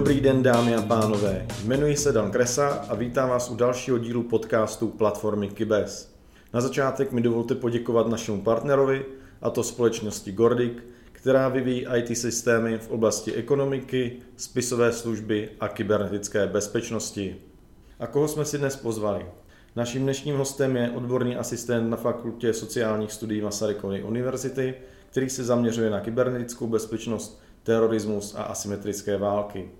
Dobrý den dámy a pánové, jmenuji se Dan Kresa a vítám vás u dalšího dílu podcastu platformy Kybes. Na začátek mi dovolte poděkovat našemu partnerovi, a to společnosti Gordic, která vyvíjí IT systémy v oblasti ekonomiky, spisové služby a kybernetické bezpečnosti. A koho jsme si dnes pozvali? Naším dnešním hostem je odborný asistent na fakultě sociálních studií Masarykovy univerzity, který se zaměřuje na kybernetickou bezpečnost, terorismus a asymetrické války.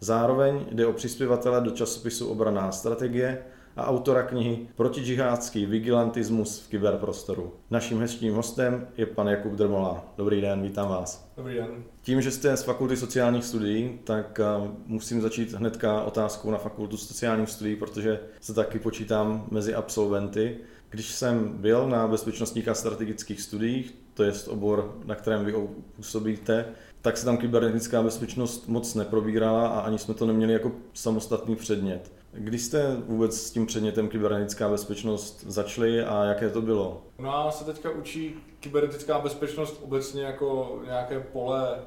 Zároveň jde o přispěvatele do časopisu Obraná strategie a autora knihy Protidžihádský vigilantismus v kyberprostoru. Naším hezčím hostem je pan Jakub Drmola. Dobrý den, vítám vás. Dobrý den. Tím, že jste z Fakulty sociálních studií, tak eh, musím začít hnedka otázkou na Fakultu sociálních studií, protože se taky počítám mezi absolventy. Když jsem byl na bezpečnostních a strategických studiích, to je obor, na kterém vy působíte, tak se tam kybernetická bezpečnost moc neprobírala a ani jsme to neměli jako samostatný předmět. Kdy jste vůbec s tím předmětem kybernetická bezpečnost začali a jaké to bylo? U nás se teďka učí kybernetická bezpečnost obecně jako nějaké pole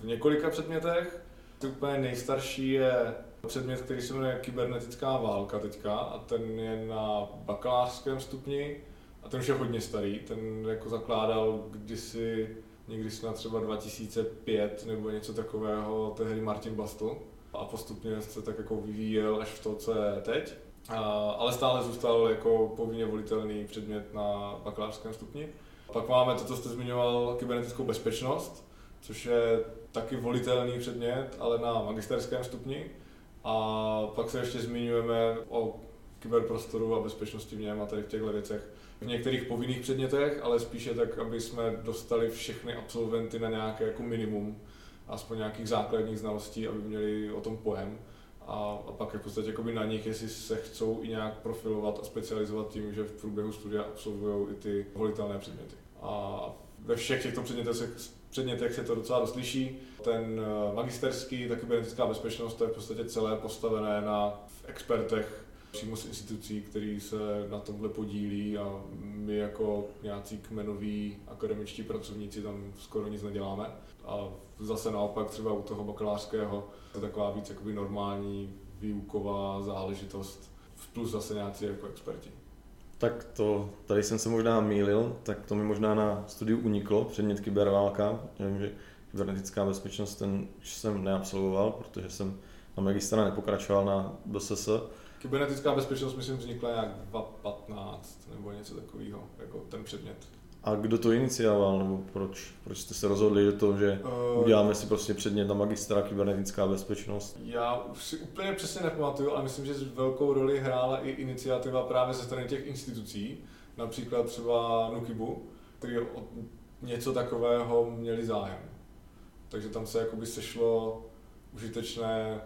v několika předmětech. Úplně nejstarší je předmět, který se jmenuje kybernetická válka teďka a ten je na bakalářském stupni a ten už je hodně starý, ten jako zakládal kdysi někdy snad třeba 2005 nebo něco takového tehdy Martin Bastl a postupně se tak jako vyvíjel až v to, co je teď. A, ale stále zůstal jako povinně volitelný předmět na bakalářském stupni. Pak máme to, co jste zmiňoval, kybernetickou bezpečnost, což je taky volitelný předmět, ale na magisterském stupni. A pak se ještě zmiňujeme o kyberprostoru a bezpečnosti v něm a tady v těchto věcech v některých povinných předmětech, ale spíše tak, aby jsme dostali všechny absolventy na nějaké jako minimum, aspoň nějakých základních znalostí, aby měli o tom pojem. A, a pak je v podstatě na nich, jestli se chcou i nějak profilovat a specializovat tím, že v průběhu studia absolvují i ty volitelné předměty. A ve všech těchto předmětech se, předmětech se to docela dost liší. Ten eh, magisterský, ta kybernetická bezpečnost, to je v podstatě celé postavené na expertech přímo z institucí, které se na tomhle podílí a my jako nějací kmenoví akademičtí pracovníci tam skoro nic neděláme. A zase naopak třeba u toho bakalářského to je taková víc jakoby normální výuková záležitost, plus zase nějací jako experti. Tak to, tady jsem se možná mýlil, tak to mi možná na studiu uniklo, předmět kyberválka. Vím, že kybernetická bezpečnost ten jsem neabsolvoval, protože jsem na magistra nepokračoval na BSS, Kybernetická bezpečnost, myslím, vznikla nějak 2015 nebo něco takového, jako ten předmět. A kdo to inicioval, nebo proč, proč jste se rozhodli do toho, že uh, uděláme si prostě předmět na magistra kybernetická bezpečnost? Já už si úplně přesně nepamatuju, ale myslím, že velkou roli hrála i iniciativa právě ze strany těch institucí, například třeba Nukibu, který o něco takového měli zájem. Takže tam se jakoby sešlo užitečné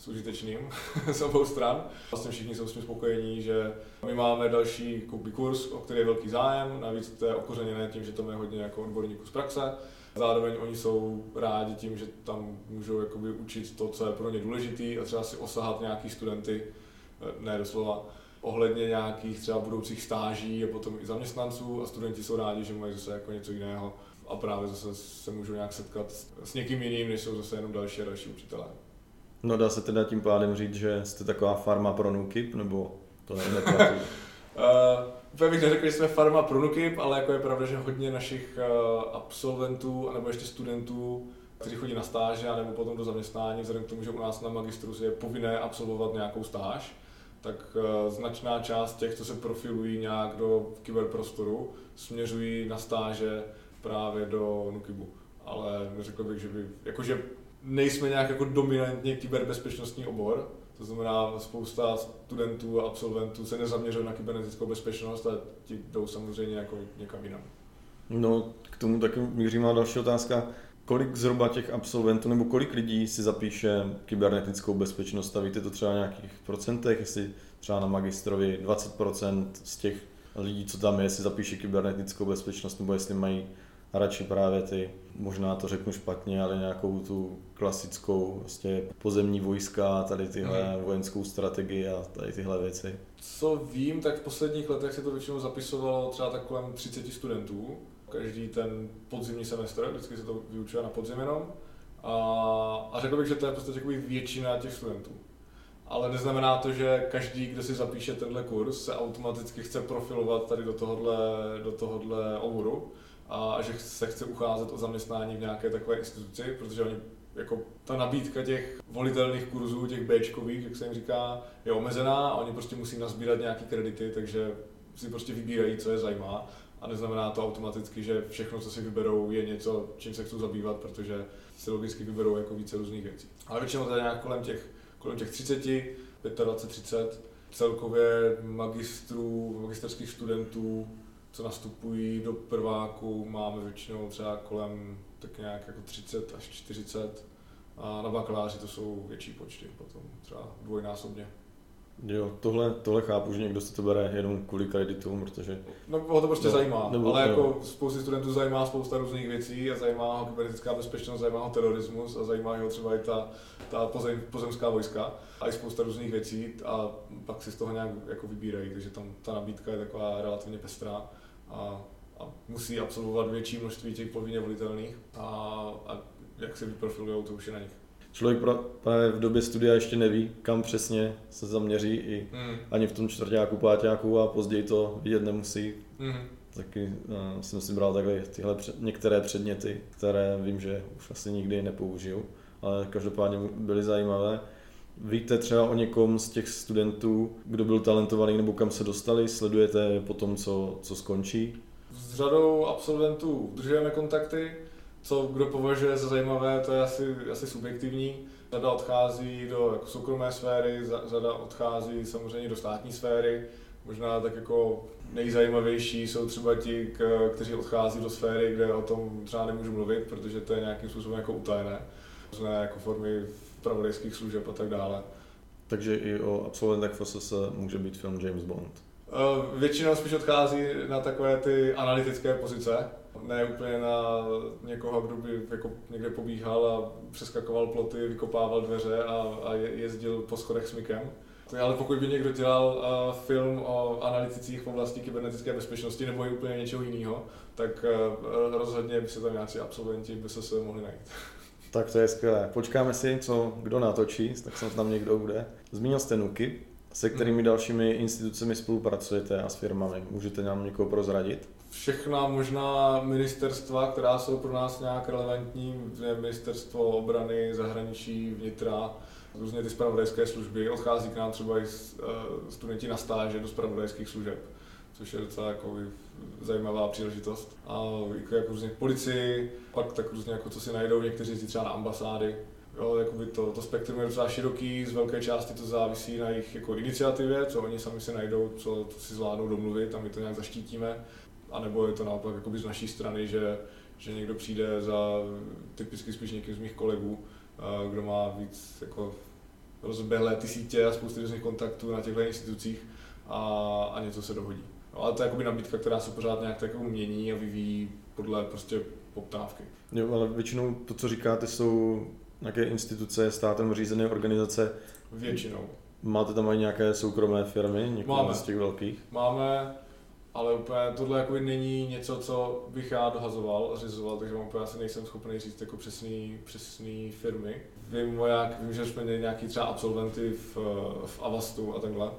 s užitečným z obou stran. Vlastně všichni jsou s tím spokojení, že my máme další kurz, o který je velký zájem, navíc to je okořeněné tím, že to je hodně jako odborníků z praxe. Zároveň oni jsou rádi tím, že tam můžou jakoby učit to, co je pro ně důležité a třeba si osahat nějaký studenty, eh, ne doslova, ohledně nějakých třeba budoucích stáží a potom i zaměstnanců a studenti jsou rádi, že mají zase jako něco jiného a právě zase se můžou nějak setkat s někým jiným, než jsou zase jenom další a další učitelé. No dá se teda tím pádem říct, že jste taková farma pro Nukip, nebo to neplatí? uh, bych neřekl, že jsme farma pro Nukip, ale jako je pravda, že hodně našich uh, absolventů, nebo ještě studentů, kteří chodí na stáže, nebo potom do zaměstnání, vzhledem k tomu, že u nás na magistru je povinné absolvovat nějakou stáž, tak uh, značná část těch, co se profilují nějak do kyberprostoru, směřují na stáže právě do Nukibu. Ale neřekl bych, že by, jakože nejsme nějak jako dominantně kyberbezpečnostní obor, to znamená, spousta studentů a absolventů se nezaměřuje na kybernetickou bezpečnost a ti jdou samozřejmě jako někam jinam. No, k tomu taky míří má další otázka. Kolik zhruba těch absolventů nebo kolik lidí si zapíše kybernetickou bezpečnost? A víte to třeba v nějakých procentech, jestli třeba na magistrovi 20% z těch lidí, co tam je, si zapíše kybernetickou bezpečnost, nebo jestli mají radši právě ty, možná to řeknu špatně, ale nějakou tu klasickou vlastně pozemní vojska, tady tyhle mm. vojenskou strategii a tady tyhle věci. Co vím, tak v posledních letech se to většinou zapisovalo třeba tak kolem 30 studentů, každý ten podzimní semestr, vždycky se to vyučuje na podzim jenom. A, a řekl bych, že to je prostě takový většina těch studentů. Ale neznamená to, že každý, kdo si zapíše tenhle kurz, se automaticky chce profilovat tady do tohohle, do tohohle oboru a že se chce ucházet o zaměstnání v nějaké takové instituci, protože oni jako ta nabídka těch volitelných kurzů, těch Bčkových, jak se jim říká, je omezená a oni prostě musí nazbírat nějaké kredity, takže si prostě vybírají, co je zajímá a neznamená to automaticky, že všechno, co si vyberou, je něco, čím se chcou zabývat, protože si logicky vyberou jako více různých věcí. Ale většinou je nějak kolem těch, kolem těch 30, 25, 30, celkově magistrů, magisterských studentů, co nastupují do prváku, máme většinou třeba kolem tak nějak jako 30 až 40 a na bakaláři to jsou větší počty, potom třeba dvojnásobně. Jo, tohle, tohle chápu, že někdo si to bere jenom kvůli kreditům, protože... No, ho to prostě no, zajímá, nebo, ale jako jo. spousty studentů zajímá spousta různých věcí a zajímá ho kybernetická bezpečnost, zajímá ho terorismus a zajímá ho třeba i ta, ta pozem, pozemská vojska a i spousta různých věcí a pak si z toho nějak jako vybírají, takže tam ta nabídka je taková relativně pestrá a, a musí absolvovat větší množství těch povinně volitelných a, a jak se vyprofilují, to už je na nich. Člověk právě v době studia ještě neví, kam přesně se zaměří i mm. ani v tom čtvrtáku, pátáku a později to vidět nemusí. Mm. Taky uh, jsem si bral takhle tyhle před, některé předměty, které vím, že už asi nikdy nepoužiju, ale každopádně byly zajímavé. Víte třeba o někom z těch studentů, kdo byl talentovaný nebo kam se dostali? Sledujete po tom, co, co skončí? S řadou absolventů udržujeme kontakty. Co kdo považuje za zajímavé, to je asi, asi subjektivní. Řada odchází do jako soukromé sféry, řada odchází samozřejmě do státní sféry. Možná tak jako nejzajímavější jsou třeba ti, kteří odchází do sféry, kde o tom třeba nemůžu mluvit, protože to je nějakým způsobem jako utajené. Různé jako formy pravodejských služeb a tak dále. Takže i o absolventech FSS může být film James Bond. Eh, většinou spíš odchází na takové ty analytické pozice, ne úplně na někoho, kdo by jako někde pobíhal a přeskakoval ploty, vykopával dveře a, a jezdil po schodech s mikem. Ale pokud by někdo dělal uh, film o analyticích v oblasti kybernetické bezpečnosti nebo i úplně něčeho jiného, tak uh, rozhodně by se tam nějací absolventi by se, se mohli najít. Tak to je skvělé. Počkáme si, co kdo natočí, tak snad tam někdo bude. Zmínil jste Nuky, se kterými hmm. dalšími institucemi spolupracujete a s firmami. Můžete nám někoho prozradit? Všechna možná ministerstva, která jsou pro nás nějak relevantní, ministerstvo obrany, zahraničí, vnitra, různě ty spravodajské služby. Odchází k nám třeba i eh, studenti na stáže do spravodajských služeb, což je docela jako zajímavá příležitost. A jako, jako různě policii, pak tak různě jako co si najdou, někteří jezdí třeba na ambasády, Jo, to, to spektrum je docela široký, z velké části to závisí na jejich jako iniciativě, co oni sami si najdou, co si zvládnou domluvit a my to nějak zaštítíme. A nebo je to naopak jakoby z naší strany, že, že někdo přijde za typicky spíš někým z mých kolegů, kdo má víc jako rozběhlé ty sítě a spoustu různých kontaktů na těchto institucích a, a něco se dohodí. No, ale to je jakoby nabídka, která se pořád nějak tak mění a vyvíjí podle prostě poptávky. Jo, ale většinou to, co říkáte, jsou nějaké instituce, státem řízené organizace? Většinou. Máte tam i nějaké soukromé firmy, některé z těch velkých? Máme, ale úplně tohle jako není něco, co bych já dohazoval a řizoval, takže mám úplně asi nejsem schopný říct jako přesný, přesný firmy. Vím, jak, vím, že jsme měli nějaký třeba absolventy v, v Avastu a takhle,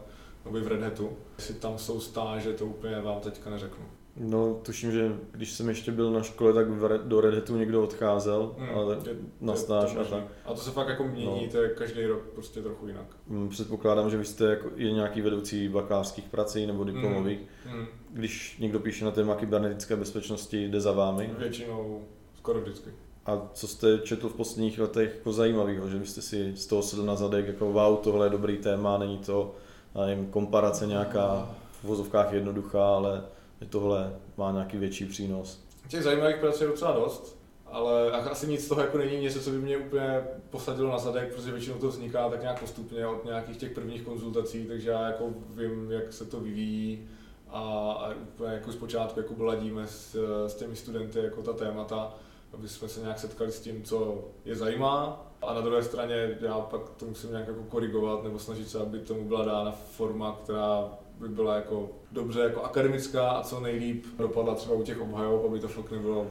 nebo i v Red Hatu. Jestli tam jsou stáže, to úplně vám teďka neřeknu. No, tuším, že když jsem ještě byl na škole, tak do Red Hatu někdo odcházel, hmm, ale je, na stáž a tak. A to se fakt jako mění, no. to je každý rok prostě trochu jinak. Hmm, předpokládám, že vy jste jako je nějaký vedoucí bakalářských prací nebo diplomových. Hmm. Hmm. Když někdo píše na téma kybernetické bezpečnosti, jde za vámi? Většinou, skoro vždycky. A co jste četl v posledních letech jako zajímavého, že byste si z toho sedl na zadek jako wow, tohle je dobrý téma, není to nevím, komparace nějaká v vozovkách jednoduchá, ale tohle má nějaký větší přínos. Těch zajímavých prací je docela dost, ale asi nic z toho jako není něco, co by mě úplně posadilo na zadek, protože většinou to vzniká tak nějak postupně od nějakých těch prvních konzultací, takže já jako vím, jak se to vyvíjí a, a úplně jako zpočátku jako bladíme s, s těmi studenty jako ta témata, aby jsme se nějak setkali s tím, co je zajímá a na druhé straně já pak to musím nějak jako korigovat nebo snažit se, aby tomu byla dána forma, která by byla jako dobře jako akademická a co nejlíp dopadla třeba u těch obhajob, aby to fakt nebylo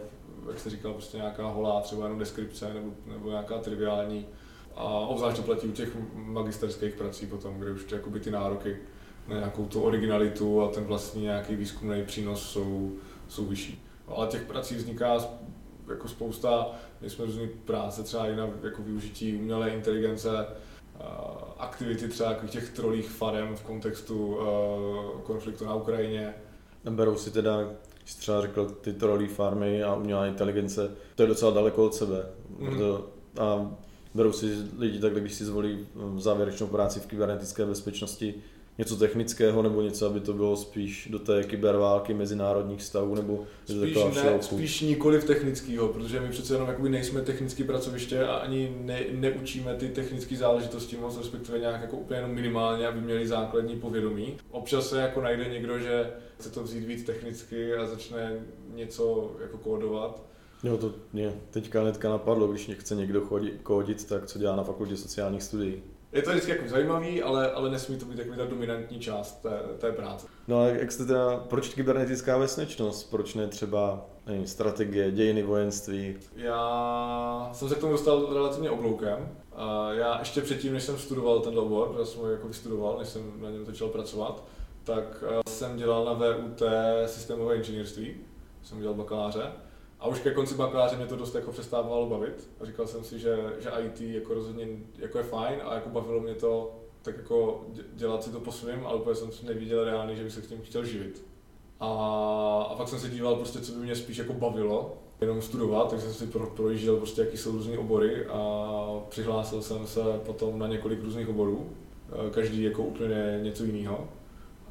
jak jste říkal, prostě nějaká holá, třeba jenom deskripce nebo, nebo nějaká triviální. A obzvlášť to platí u těch magisterských prací potom, kde už jakoby ty nároky na nějakou tu originalitu a ten vlastní nějaký výzkumný přínos jsou, jsou vyšší. Ale těch prací vzniká jako spousta, my jsme různé práce třeba i na jako využití umělé inteligence, aktivity třeba jako těch trolích farem v kontextu konfliktu na Ukrajině. Berou si teda, když třeba řekl, ty trolí farmy a umělá inteligence, to je docela daleko od sebe. Mm. A berou si lidi takhle, když si zvolí závěrečnou práci v kybernetické bezpečnosti, něco technického nebo něco, aby to bylo spíš do té kyberválky mezinárodních stavů nebo spíš, ne, spíš nikoli v technického, protože my přece jenom jakoby nejsme technické pracoviště a ani ne, neučíme ty technické záležitosti moc, respektive nějak jako úplně jenom minimálně, aby měli základní povědomí. Občas se jako najde někdo, že chce to vzít víc technicky a začne něco jako kódovat. Jo, to mě teďka netka napadlo, když chce někdo chodit, kódit, tak co dělá na fakultě sociálních studií je to vždycky jako zajímavý, ale, ale nesmí to být jako ta dominantní část té, té práce. No a jak jste teda, proč kybernetická vesnečnost? Proč ne třeba nevím, strategie, dějiny vojenství? Já jsem se k tomu dostal relativně obloukem. Já ještě předtím, než jsem studoval ten obor, já jsem ho jako vystudoval, než jsem na něm začal pracovat, tak eh, jsem dělal na VUT systémové inženýrství, jsem dělal bakaláře. A už ke konci bakaláře mě to dost jako přestávalo bavit. A říkal jsem si, že, že IT jako rozhodně jako je fajn a jako bavilo mě to tak jako dělat si to po svém, ale úplně jsem si neviděl reálně, že bych se k tím chtěl živit. A, a pak jsem se díval prostě, co by mě spíš jako bavilo, jenom studovat, takže jsem si pro, projížděl prostě, jaký jsou různé obory a přihlásil jsem se potom na několik různých oborů, každý jako úplně něco jiného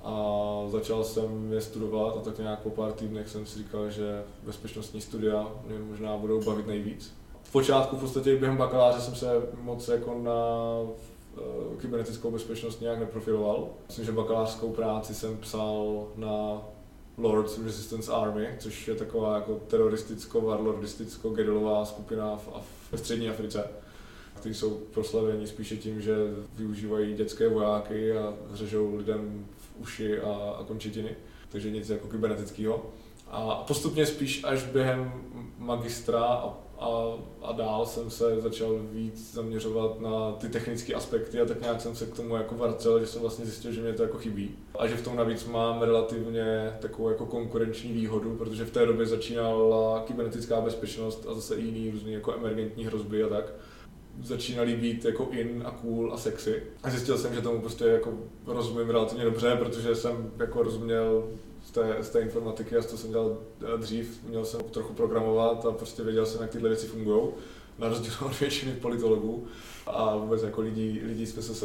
a začal jsem je studovat a tak nějak po pár týdnech jsem si říkal, že bezpečnostní studia mě možná budou bavit nejvíc. V počátku v podstatě během bakaláře jsem se moc jako na eh, kybernetickou bezpečnost nějak neprofiloval. Myslím, že bakalářskou práci jsem psal na Lords Resistance Army, což je taková jako teroristicko-warlordisticko-gerilová skupina v, ve střední Africe kteří jsou proslaveni spíše tím, že využívají dětské vojáky a řežou lidem uši a, a končetiny, takže nic jako kybernetického. A postupně spíš až během magistra a, a, a dál jsem se začal víc zaměřovat na ty technické aspekty a tak nějak jsem se k tomu jako vracel, že jsem vlastně zjistil, že mě to jako chybí. A že v tom navíc mám relativně takovou jako konkurenční výhodu, protože v té době začínala kybernetická bezpečnost a zase i jiný různý jako emergentní hrozby a tak začínaly být jako in a cool a sexy. A zjistil jsem, že tomu prostě jako rozumím relativně dobře, protože jsem jako rozuměl z té, z té informatiky a to jsem dělal dřív, měl jsem trochu programovat a prostě věděl jsem, jak tyhle věci fungují, na rozdíl od většiny politologů a vůbec jako lidí, lidí z PSS.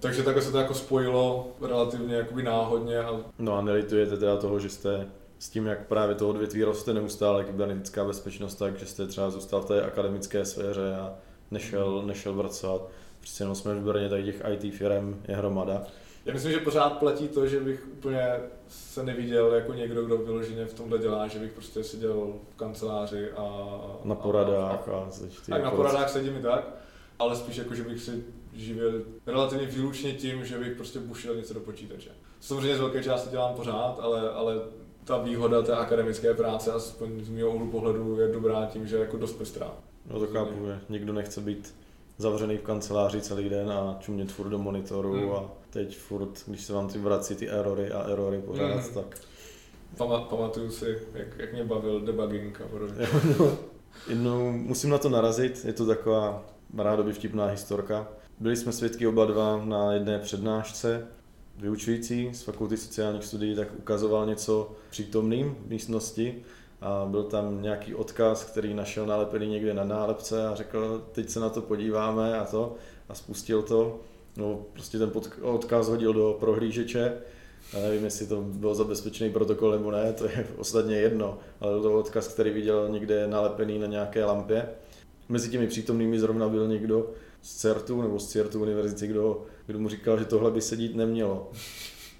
Takže takhle se to jako spojilo relativně jakoby náhodně. A... No a nelitujete teda toho, že jste s tím, jak právě to odvětví roste neustále kybernetická bezpečnost, tak že jste třeba zůstal v té akademické sféře a nešel, nešel vracovat. Prostě jenom jsme v Brně, tady těch IT firm je hromada. Já myslím, že pořád platí to, že bych úplně se neviděl jako někdo, kdo vyloženě v tomhle dělá, že bych prostě seděl v kanceláři a... Na poradách a... a, a tak na poradách sedím i tak, ale spíš jako, že bych si živil relativně výlučně tím, že bych prostě bušil něco do počítače. Samozřejmě z velké části dělám pořád, ale, ale ta výhoda té akademické práce, aspoň z mého úhlu pohledu, je dobrá tím, že je jako dost pestrá. No to chápu, že nikdo nechce být zavřený v kanceláři celý den a čumět furt do monitoru mm. a teď furt, když se vám ty vrací ty erory a erory pořád, mm. tak... Pama, pamatuju si, jak, jak mě bavil debugging a podobně. no, jednou musím na to narazit, je to taková rádoby vtipná historka. Byli jsme svědky oba dva na jedné přednášce, vyučující z fakulty sociálních studií tak ukazoval něco přítomným v místnosti a byl tam nějaký odkaz, který našel nalepený někde na nálepce a řekl, teď se na to podíváme a to a spustil to. No, prostě ten odkaz hodil do prohlížeče, já nevím, jestli to byl zabezpečený protokol nebo ne, to je ostatně jedno, ale byl to odkaz, který viděl někde nalepený na nějaké lampě. Mezi těmi přítomnými zrovna byl někdo z CERTu nebo z CERTu univerzity, kdo, kdo mu říkal, že tohle by se dít nemělo.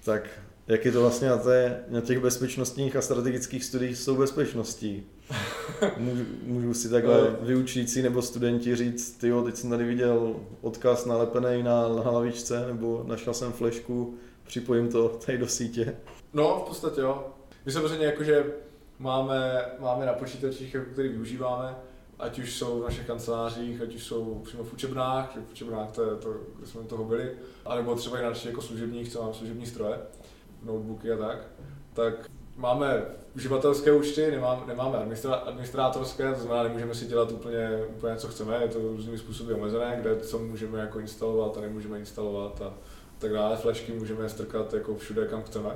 Tak jak je to vlastně na, té, na těch bezpečnostních a strategických studiích s tou bezpečností. Můžu, můžu si takhle no. vyučící nebo studenti říct, ty teď jsem tady viděl odkaz nalepený na, na hlavičce, nebo našel jsem flešku, připojím to tady do sítě. No, v podstatě jo. My samozřejmě jakože máme, máme na počítačích, jako který využíváme, ať už jsou v našich kancelářích, ať už jsou přímo v učebnách, v učebnách to je to, kde jsme toho byli, anebo třeba i na našich jako služebních, co máme služební stroje, notebooky a tak, tak máme uživatelské účty, nemáme, nemáme administrátorské, to znamená, nemůžeme si dělat úplně, úplně co chceme, je to různými způsoby omezené, kde co můžeme jako instalovat a nemůžeme instalovat a tak dále. Flashky můžeme strkat jako všude, kam chceme.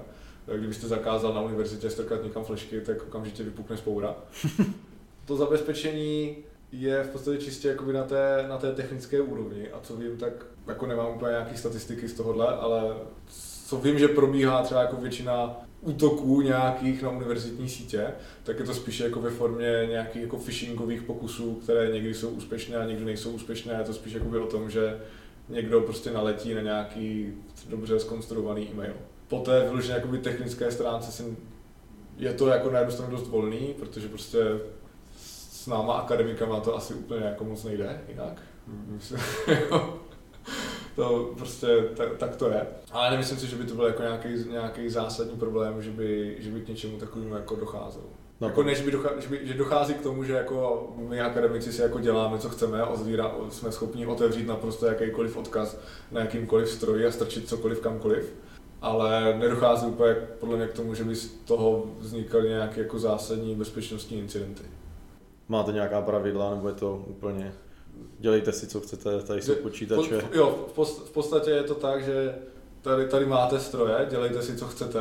Kdybyste zakázal na univerzitě strkat někam flashky, tak okamžitě vypukne spoura. to zabezpečení je v podstatě čistě jakoby na té, na té technické úrovni a co vím, tak jako nemám úplně nějaké statistiky z tohohle, ale co vím, že probíhá třeba jako většina útoků nějakých na univerzitní sítě, tak je to spíše jako ve formě nějakých jako phishingových pokusů, které někdy jsou úspěšné a někdy nejsou úspěšné. Je to spíš jako o tom, že někdo prostě naletí na nějaký dobře skonstruovaný e-mail. Po té vyložené jakoby technické stránce si je to jako na jednu stranu dost volný, protože prostě s náma akademikama to asi úplně jako moc nejde jinak. to prostě tak, tak to je. Ale nemyslím si, že by to byl jako nějaký, nějaký zásadní problém, že by, že by k něčemu takovému jako docházelo. No. Jako než by, dochází, že, by, že dochází k tomu, že jako my akademici si jako děláme, co chceme, ozvíra, jsme schopni otevřít naprosto jakýkoliv odkaz na jakýmkoliv stroji a strčit cokoliv kamkoliv. Ale nedochází úplně podle mě k tomu, že by z toho vznikaly nějaké jako zásadní bezpečnostní incidenty. Máte nějaká pravidla, nebo je to úplně dělejte si, co chcete, tady jsou počítače. Po, jo, v podstatě je to tak, že tady, tady máte stroje, dělejte si, co chcete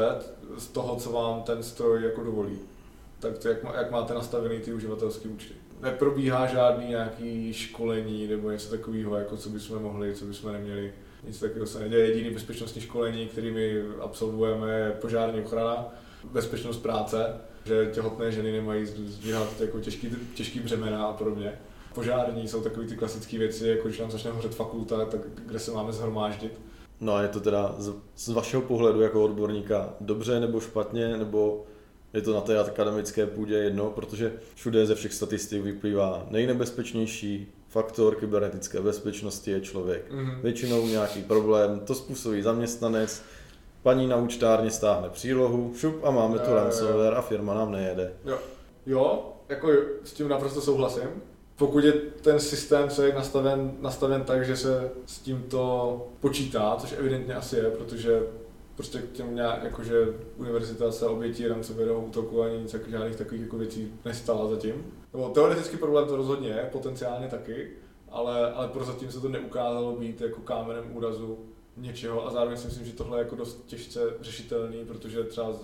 z toho, co vám ten stroj jako dovolí. Tak to, jak, jak máte nastavený ty uživatelské účty. Neprobíhá žádný nějaký školení nebo něco takového, jako co bychom mohli, co bychom neměli. Nic takového se neděje. Jediný bezpečnostní školení, který my absolvujeme, je požární ochrana, bezpečnost práce, že těhotné ženy nemají zdvíhat jako těžký, těžký břemena a podobně. Požární jsou takové ty klasické věci, jako když nám začne hořet fakulta, tak kde se máme zhromáždit. No a je to teda z, z vašeho pohledu jako odborníka dobře nebo špatně, nebo je to na té akademické půdě jedno, protože všude ze všech statistik vyplývá nejnebezpečnější faktor kybernetické bezpečnosti je člověk. Mm-hmm. Většinou nějaký problém, to způsobí zaměstnanec, paní na účtárně stáhne přílohu, šup a máme tu ransomware a firma nám nejede. Jo, jo jako s tím naprosto souhlasím pokud je ten systém celý nastaven, nastaven tak, že se s tímto počítá, což evidentně asi je, protože prostě k těm nějak, jakože univerzita se obětí ransomwareového útoku ani nic žádných takových jako věcí nestala zatím. Nebo teoretický problém to rozhodně je, potenciálně taky, ale, ale prozatím se to neukázalo být jako kámenem úrazu něčeho a zároveň si myslím, že tohle je jako dost těžce řešitelný, protože třeba z,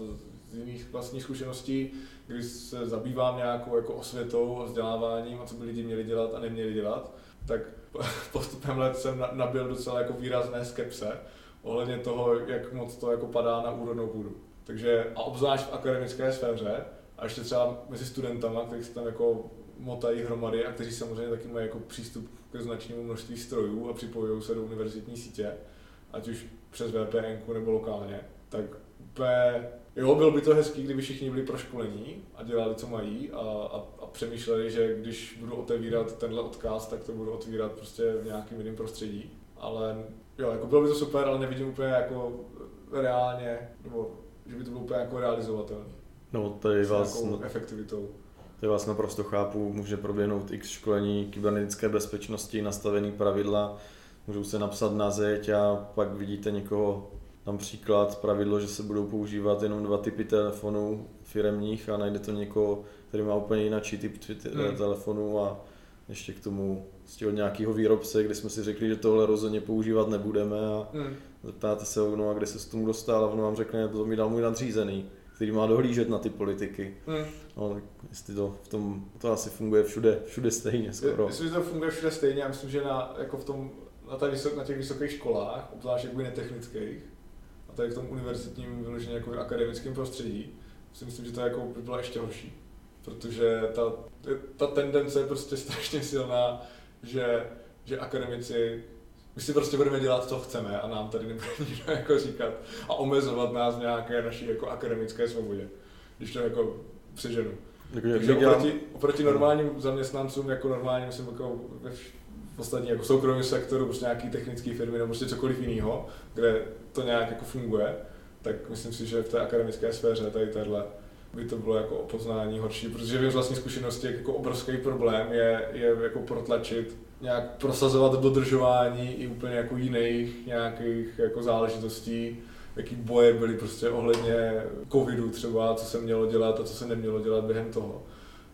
z jiných vlastních zkušeností když se zabývám nějakou jako osvětou a vzděláváním a co by lidi měli dělat a neměli dělat, tak postupem let jsem nabil docela jako výrazné skepse ohledně toho, jak moc to jako padá na úrodnou půdu. Takže a obzvlášť v akademické sféře a ještě třeba mezi studentama, kteří se tam jako motají hromady a kteří samozřejmě taky mají jako přístup k značnému množství strojů a připojují se do univerzitní sítě, ať už přes VPN nebo lokálně, tak úplně Jo, bylo by to hezký, kdyby všichni byli proškolení a dělali, co mají a, a, a přemýšleli, že když budu otevírat tenhle odkaz, tak to budu otvírat prostě v nějakým jiném prostředí. Ale jo, jako bylo by to super, ale nevidím úplně jako reálně, nebo že by to bylo úplně jako realizovatelné. No, tady vás, no, efektivitou. Tady vás naprosto chápu, může proběhnout x školení kybernetické bezpečnosti, nastavený pravidla, můžou se napsat na zeď a pak vidíte někoho například pravidlo, že se budou používat jenom dva typy telefonů firemních a najde to někoho, který má úplně jiný typ hmm. telefonu a ještě k tomu z od nějakého výrobce, kde jsme si řekli, že tohle rozhodně používat nebudeme a hmm. zeptáte se no a kde se s tomu dostal a ono vám řekne, to mi dal můj nadřízený, který má dohlížet na ty politiky. Hmm. No, tak jestli to v tom, to asi funguje všude, všude stejně skoro. Myslím, že to funguje všude stejně, já myslím, že na, jako v tom, na, vysok, na těch vysokých školách, obzvlášť jakoby netechnických, tady v tom univerzitním, vyloženě jako akademickém prostředí, si myslím, že to jako by bylo ještě horší. Protože ta, ta tendence je prostě strašně silná, že, že akademici my si prostě budeme dělat, co chceme a nám tady nebude nikdo jako říkat a omezovat nás v nějaké naší jako akademické svobodě, když to jako přeženu. Takže oproti, oproti normálním zaměstnancům, jako normálně, myslím, jako ve v ostatní jako soukromém sektoru, prostě nějaký technické firmy nebo prostě cokoliv jiného, kde to nějak jako funguje, tak myslím si, že v té akademické sféře tady tahle by to bylo jako opoznání horší, protože vím z vlastní zkušenosti, jak jako obrovský problém je, je jako protlačit, nějak prosazovat dodržování i úplně jako jiných nějakých jako záležitostí, jaký boje byly prostě ohledně covidu třeba, co se mělo dělat a co se nemělo dělat během toho.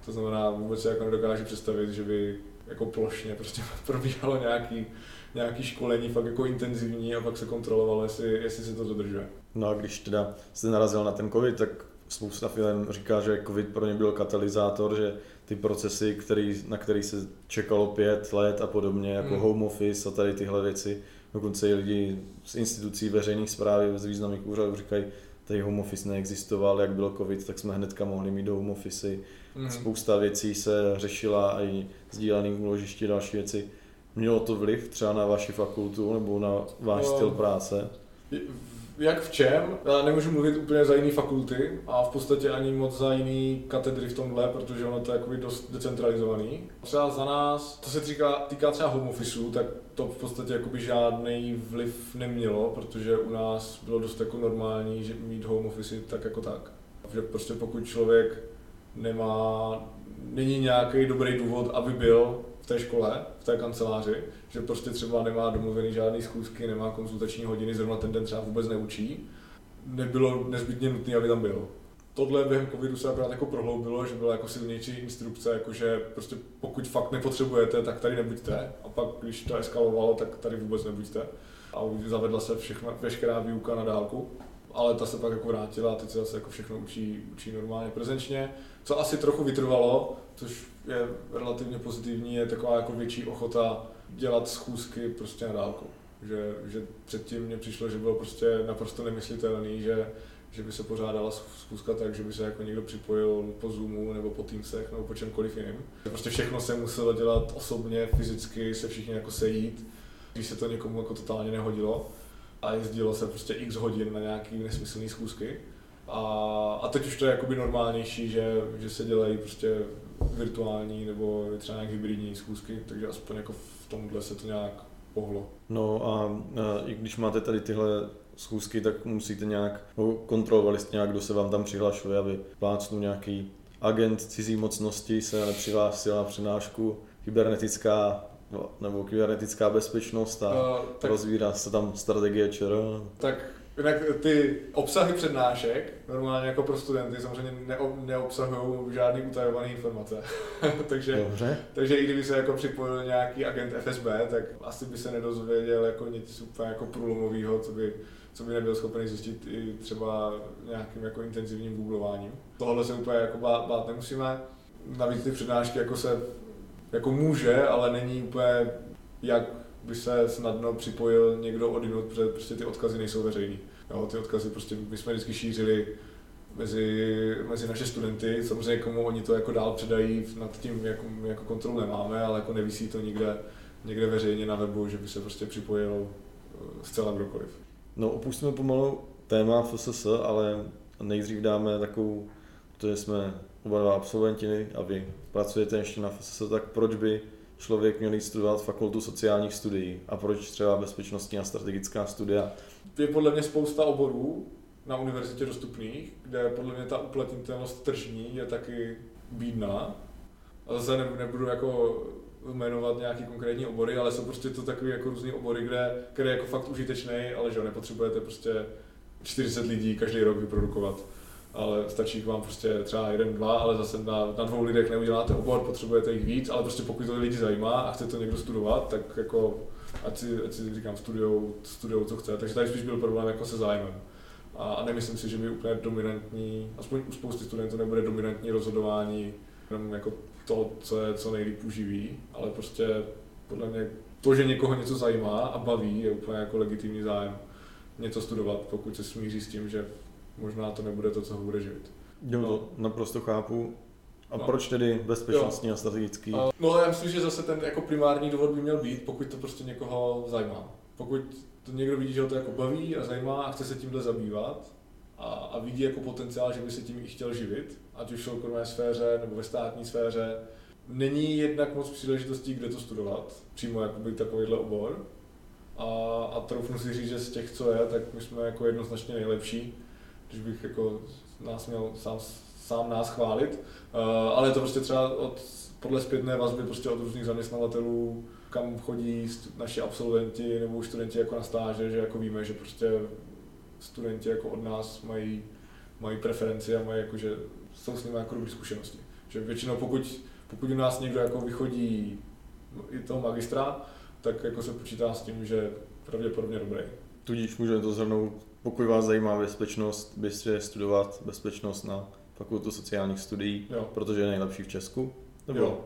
To znamená, vůbec si jako nedokážu představit, že by jako plošně prostě probíhalo nějaký, nějaký školení fakt jako intenzivní a pak se kontrolovalo, jestli, jestli se to dodržuje. No a když teda jste narazil na ten covid, tak spousta firm říká, že covid pro ně byl katalyzátor, že ty procesy, který, na který se čekalo pět let a podobně, jako hmm. home office a tady tyhle věci, dokonce i lidi z institucí veřejných zprávy z významných úřadů říkají, tady home office neexistoval, jak bylo covid, tak jsme hnedka mohli mít do home office. Mm. Spousta věcí se řešila a i sdílený úložiště, další věci. Mělo to vliv třeba na vaši fakultu nebo na váš no, styl práce? jak v čem, já nemůžu mluvit úplně za jiné fakulty a v podstatě ani moc za jiný katedry v tomhle, protože ono to je jako dost decentralizovaný. Třeba za nás, to se týká, týká třeba home officeu, tak to v podstatě jakoby žádný vliv nemělo, protože u nás bylo dost jako normální že mít home office tak jako tak. Že prostě pokud člověk nemá, není nějaký dobrý důvod, aby byl v té škole, v té kanceláři, že prostě třeba nemá domluvený žádný schůzky, nemá konzultační hodiny, zrovna ten den třeba vůbec neučí, nebylo nezbytně nutné, aby tam byl. Tohle během covidu se akorát jako prohloubilo, že byla jako silnější instrukce, jakože prostě pokud fakt nepotřebujete, tak tady nebuďte. A pak, když to eskalovalo, tak tady vůbec nebuďte. A zavedla se všechna, veškerá výuka na dálku ale ta se pak jako vrátila a teď se zase jako všechno učí, učí normálně prezenčně. Co asi trochu vytrvalo, což je relativně pozitivní, je taková jako větší ochota dělat schůzky prostě na dálku. Že, že předtím mně přišlo, že bylo prostě naprosto nemyslitelný, že, že by se pořádala schůzka tak, že by se jako někdo připojil po Zoomu nebo po Teamsech nebo po čemkoliv jiném. Prostě všechno se muselo dělat osobně, fyzicky, se všichni jako sejít, když se to někomu jako totálně nehodilo a jezdilo se prostě x hodin na nějaký nesmyslný schůzky. A, a teď už to je jakoby normálnější, že, že se dělají prostě virtuální nebo třeba nějaké hybridní schůzky, takže aspoň jako v tomhle se to nějak pohlo. No a, a i když máte tady tyhle schůzky, tak musíte nějak, no, kontrolovali jste nějak, kdo se vám tam přihlašuje, aby plácnul nějaký agent cizí mocnosti se nepřihlásil na přenášku, kybernetická No, nebo kybernetická bezpečnost a uh, tak, rozvírá se tam strategie ČR. Tak jinak ty obsahy přednášek, normálně jako pro studenty, samozřejmě neobsahují žádný utajované informace. takže, Dobře. takže i kdyby se jako připojil nějaký agent FSB, tak asi by se nedozvěděl jako nic úplně jako průlomového, co by, co by nebyl schopen zjistit i třeba nějakým jako intenzivním googlováním. Tohle se úplně jako bát, bát nemusíme. Navíc ty přednášky jako se jako může, ale není úplně, jak by se snadno připojil někdo od jinut, protože prostě ty odkazy nejsou veřejný. Jo, ty odkazy prostě my jsme vždycky šířili mezi, mezi naše studenty, samozřejmě komu oni to jako dál předají, nad tím jako, jako kontrolu nemáme, ale jako nevisí to nikde, někde veřejně na webu, že by se prostě připojil eh, zcela kdokoliv. No opustíme pomalu téma FSS, ale nejdřív dáme takovou, protože jsme oba dva absolventi a vy pracujete ještě na FSS, tak proč by člověk měl jít studovat fakultu sociálních studií a proč třeba bezpečnostní a strategická studia? Je podle mě spousta oborů na univerzitě dostupných, kde podle mě ta uplatnitelnost tržní je taky bídná. A zase nebudu jako jmenovat nějaký konkrétní obory, ale jsou prostě to takové jako různé obory, kde, které je jako fakt užitečný, ale že nepotřebujete prostě 40 lidí každý rok vyprodukovat ale stačí vám prostě třeba jeden, dva, ale zase na, na dvou lidech neuděláte obor, potřebujete jich víc, ale prostě pokud to lidi zajímá a chce to někdo studovat, tak jako ať si, ať si říkám, studujou, studujou, co chce. Takže tady spíš byl problém jako se zájmem. A, a nemyslím si, že by úplně dominantní, aspoň u spousty studentů nebude dominantní rozhodování jenom jako to, co je co nejlíp uživí, ale prostě podle mě to, že někoho něco zajímá a baví, je úplně jako legitimní zájem něco studovat, pokud se smíří s tím, že možná to nebude to, co ho bude živit. Jo, no. to naprosto chápu. A no. proč tedy bezpečnostní jo. a strategický? No já myslím, že zase ten jako primární důvod by měl být, pokud to prostě někoho zajímá. Pokud to někdo vidí, že ho to jako baví a zajímá a chce se tímhle zabývat a, a vidí jako potenciál, že by se tím i chtěl živit, ať už v soukromé sféře nebo ve státní sféře, není jednak moc příležitostí, kde to studovat, přímo jakoby takovýhle obor. A, a troufnu si říct, že z těch, co je, tak my jsme jako jednoznačně nejlepší když bych jako nás měl sám sám nás chválit, uh, ale je to prostě třeba od, podle zpětné vazby prostě od různých zaměstnavatelů, kam chodí naši absolventi nebo studenti jako na stáže, že jako víme, že prostě studenti jako od nás mají, mají preferenci a mají jako, že jsou s nimi jako dobré zkušenosti. Že většinou pokud, pokud u nás někdo jako vychodí i toho magistra, tak jako se počítá s tím, že pravděpodobně dobrý. Tudíž můžeme to zhrnout, pokud vás zajímá bezpečnost, byste studovat bezpečnost na fakultu sociálních studií, jo. protože je nejlepší v Česku. Nebo? Jo.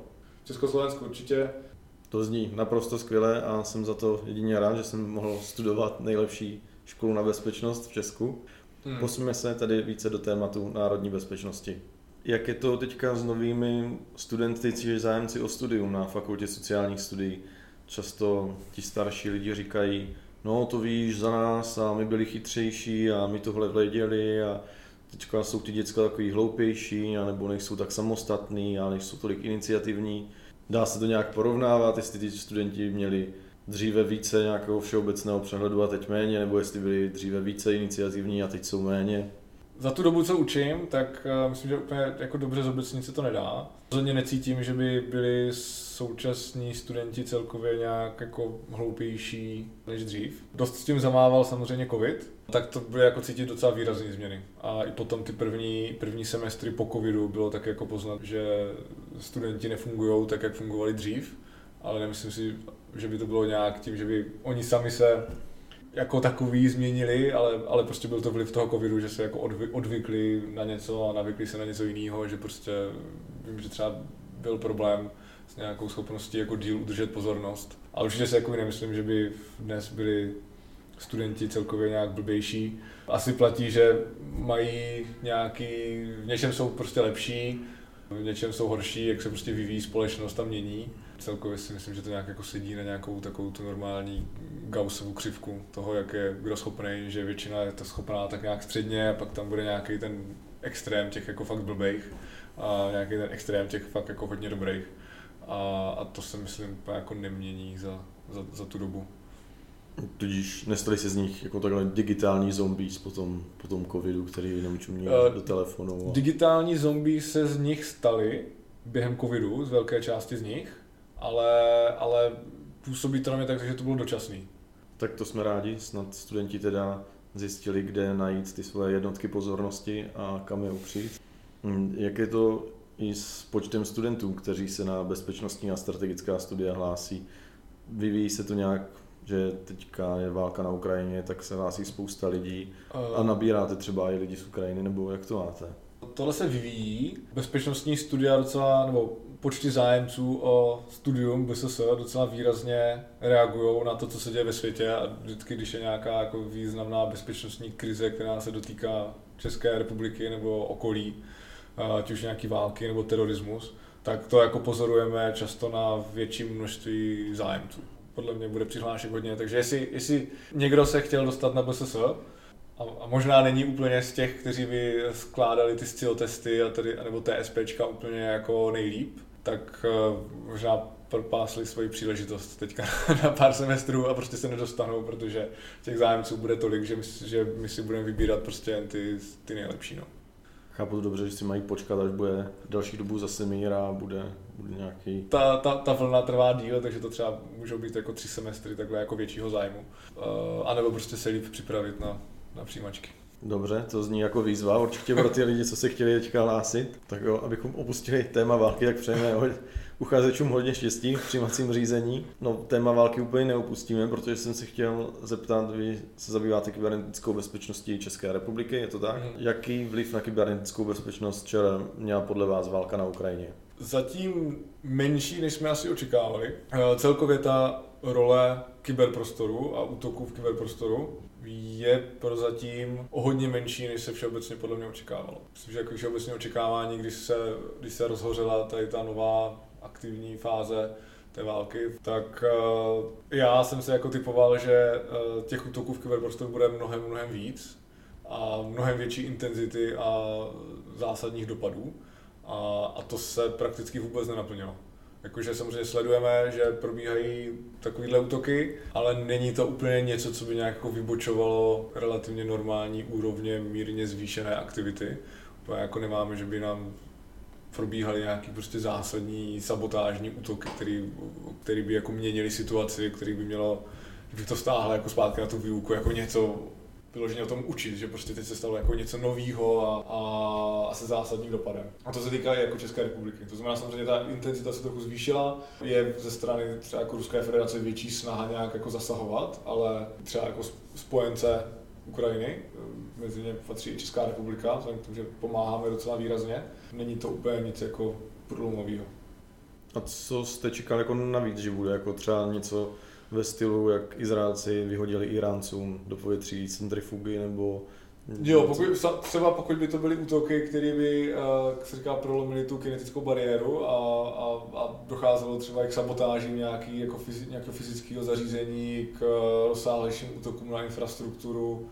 Československu určitě. To zní naprosto skvěle a jsem za to jedině rád, že jsem mohl studovat nejlepší školu na bezpečnost v Česku. Hmm. Posuneme se tady více do tématu národní bezpečnosti. Jak je to teďka s novými studenty, či zájemci o studium na fakultě sociálních studií? Často ti starší lidi říkají, no to víš za nás a my byli chytřejší a my tohle věděli a teďka jsou ty děcka takový hloupější a nebo nejsou tak samostatní a nejsou tolik iniciativní. Dá se to nějak porovnávat, jestli ty studenti měli dříve více nějakého všeobecného přehledu a teď méně, nebo jestli byli dříve více iniciativní a teď jsou méně za tu dobu, co učím, tak uh, myslím, že úplně jako dobře zobecnit se to nedá. Rozhodně necítím, že by byli současní studenti celkově nějak jako hloupější než dřív. Dost s tím zamával samozřejmě covid, tak to bude jako cítit docela výrazné změny. A i potom ty první, první semestry po covidu bylo tak jako poznat, že studenti nefungují tak, jak fungovali dřív, ale nemyslím si, že by to bylo nějak tím, že by oni sami se jako takový změnili, ale, ale prostě byl to vliv toho covidu, že se jako odvy, odvykli na něco a navykli se na něco jiného, že prostě vím, že třeba byl problém s nějakou schopností jako díl udržet pozornost. A určitě se jako nemyslím, že by dnes byli studenti celkově nějak blbější. Asi platí, že mají nějaký, v něčem jsou prostě lepší, v něčem jsou horší, jak se prostě vyvíjí společnost a mění. Celkově si myslím, že to nějak jako sedí na nějakou takovou tu normální Gaussovu křivku toho, jak je kdo schopný, že většina je to schopná tak nějak středně a pak tam bude nějaký ten extrém těch jako fakt blbejch a nějaký ten extrém těch fakt jako hodně dobrých. A, a to se myslím jako nemění za, za, za tu dobu. Tudíž nestali se z nich jako takhle digitální zombies po tom, po tom covidu, který jenom čumí uh, do telefonu. A... Digitální zombies se z nich stali během covidu, z velké části z nich, ale, ale působí to na mě tak, že to bylo dočasný. Tak to jsme rádi, snad studenti teda zjistili, kde najít ty svoje jednotky pozornosti a kam je upřít. Hm, jak je to i s počtem studentů, kteří se na bezpečnostní a strategická studia hlásí? Vyvíjí se to nějak že teďka je válka na Ukrajině, tak se hlásí spousta lidí a nabíráte třeba i lidi z Ukrajiny, nebo jak to máte? Tohle se vyvíjí. Bezpečnostní studia docela, nebo počty zájemců o studium BSS docela výrazně reagují na to, co se děje ve světě a vždycky, když je nějaká jako významná bezpečnostní krize, která se dotýká České republiky nebo okolí, ať už nějaký války nebo terorismus, tak to jako pozorujeme často na větším množství zájemců. Podle mě bude přihlášek hodně, takže jestli, jestli někdo se chtěl dostat na BSS, a, a možná není úplně z těch, kteří by skládali ty styl testy a tedy, nebo TSPčka úplně jako nejlíp, tak uh, možná propásli svoji příležitost teďka na pár semestrů a prostě se nedostanou, protože těch zájemců bude tolik, že my, že my si budeme vybírat prostě jen ty, ty nejlepší. No. Chápu to dobře, že si mají počkat, až bude další dobu zase mír a bude, bude nějaký... Ta, ta, ta vlna trvá díl, takže to třeba můžou být jako tři semestry takhle jako většího zájmu. Uh, a nebo prostě se líp připravit na, na přijímačky. Dobře, to zní jako výzva určitě pro ty lidi, co se chtěli teďka hlásit. Tak jo, abychom opustili téma války, tak přejeme uchazečům hodně štěstí v přijímacím řízení. No, téma války úplně neopustíme, protože jsem se chtěl zeptat, vy se zabýváte kybernetickou bezpečností České republiky, je to tak? Mm. Jaký vliv na kybernetickou bezpečnost čele měla podle vás válka na Ukrajině? Zatím menší, než jsme asi očekávali. Eh, celkově ta role kyberprostoru a útoků v kyberprostoru je prozatím o hodně menší, než se všeobecně podle mě očekávalo. Myslím, že jako všeobecně očekávání, když se, když se rozhořela tady ta nová aktivní fáze té války, tak uh, já jsem se jako typoval, že uh, těch útoků v kyberprostoru bude mnohem, mnohem víc a mnohem větší intenzity a zásadních dopadů. A, a to se prakticky vůbec nenaplnilo. Jakože samozřejmě sledujeme, že probíhají takovéhle útoky, ale není to úplně něco, co by nějak jako vybočovalo relativně normální úrovně mírně zvýšené aktivity. Jako nemáme, že by nám probíhaly nějaký prostě zásadní sabotážní útoky, který, který by jako měnili situaci, který by mělo, by to stáhlo jako zpátky na tu výuku, jako něco vyloženě o tom učit, že prostě teď se stalo jako něco nového a, a, a se zásadním dopadem. A to se týká i jako České republiky. To znamená samozřejmě ta intenzita se trochu zvýšila, je ze strany třeba jako Ruské federace větší snaha nějak jako zasahovat, ale třeba jako spojence Ukrajiny, mezi ně patří i Česká republika, vzhledem k tomu, že pomáháme docela výrazně. Není to úplně nic jako průlomového. A co jste čekal jako navíc, že bude jako třeba něco ve stylu, jak Izraelci vyhodili Iráncům do povětří centrifugy nebo Jo, pokud, třeba pokud by to byly útoky, které by, jak eh, se říká, prolomily tu kinetickou bariéru a, a, a docházelo třeba k sabotáži nějaký, jako fyzi, nějakého fyzického zařízení, k eh, rozsáhlejším útokům na infrastrukturu,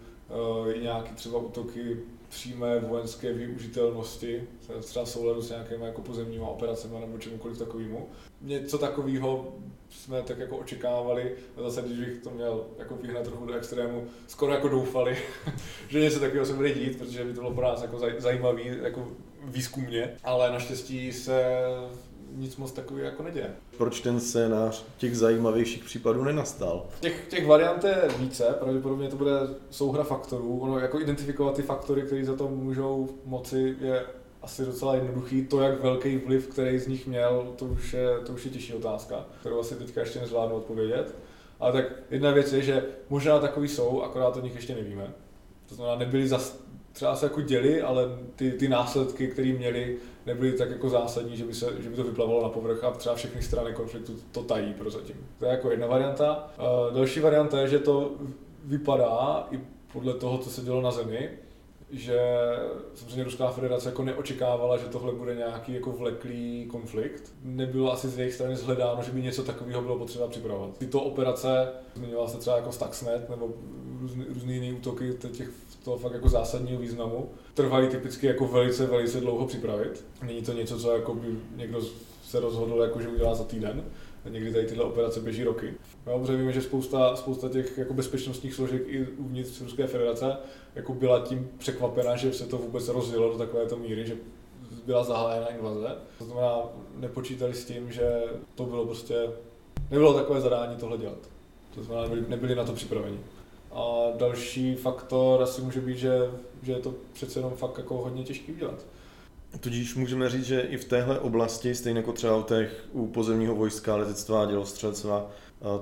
eh, i nějaký třeba útoky přímé vojenské využitelnosti, třeba souladu s nějakými jako pozemníma operacemi nebo čemukoliv takovému. Něco takového jsme tak jako očekávali, a zase když bych to měl jako vyhnat trochu do extrému, skoro jako doufali, že něco takového se bude dít, protože by to bylo pro nás jako zajímavý, jako výzkumně, ale naštěstí se nic moc takového jako neděje. Proč ten scénář těch zajímavějších případů nenastal? Těch, těch variant je více, pravděpodobně to bude souhra faktorů. Ono jako identifikovat ty faktory, které za to můžou moci, je asi docela jednoduchý. To, jak velký vliv, který z nich měl, to už je, to už je těžší otázka, kterou asi teďka ještě nezvládnu odpovědět. Ale tak jedna věc je, že možná takový jsou, akorát o nich ještě nevíme. To znamená, nebyli zas, třeba se jako děli, ale ty, ty následky, které měli, nebyly tak jako zásadní, že by, se, že by to vyplavalo na povrch a třeba všechny strany konfliktu to tají prozatím. To je jako jedna varianta. Uh, další varianta je, že to vypadá i podle toho, co se dělo na Zemi, že samozřejmě Ruská federace jako neočekávala, že tohle bude nějaký jako vleklý konflikt. Nebylo asi z jejich strany zhledáno, že by něco takového bylo potřeba připravovat. Tyto operace, zmiňovala se třeba jako Stuxnet nebo různý, různý jiný útoky těch toho fakt jako zásadního významu, trvají typicky jako velice, velice dlouho připravit. Není to něco, co jako by někdo se rozhodl, jako, že udělá za týden. Někdy tady tyhle operace běží roky. No, protože víme, že spousta, spousta těch jako bezpečnostních složek i uvnitř Ruské federace jako byla tím překvapena, že se to vůbec rozjelo do takovéto míry, že byla zahájena invaze. To znamená, nepočítali s tím, že to bylo prostě, nebylo takové zadání tohle dělat. To znamená, nebyli, nebyli na to připraveni. A další faktor asi může být, že, že je to přece jenom fakt jako hodně těžký udělat. Tudíž můžeme říct, že i v téhle oblasti, stejně jako třeba u, těch, u pozemního vojska, letectva, dělostřelectva,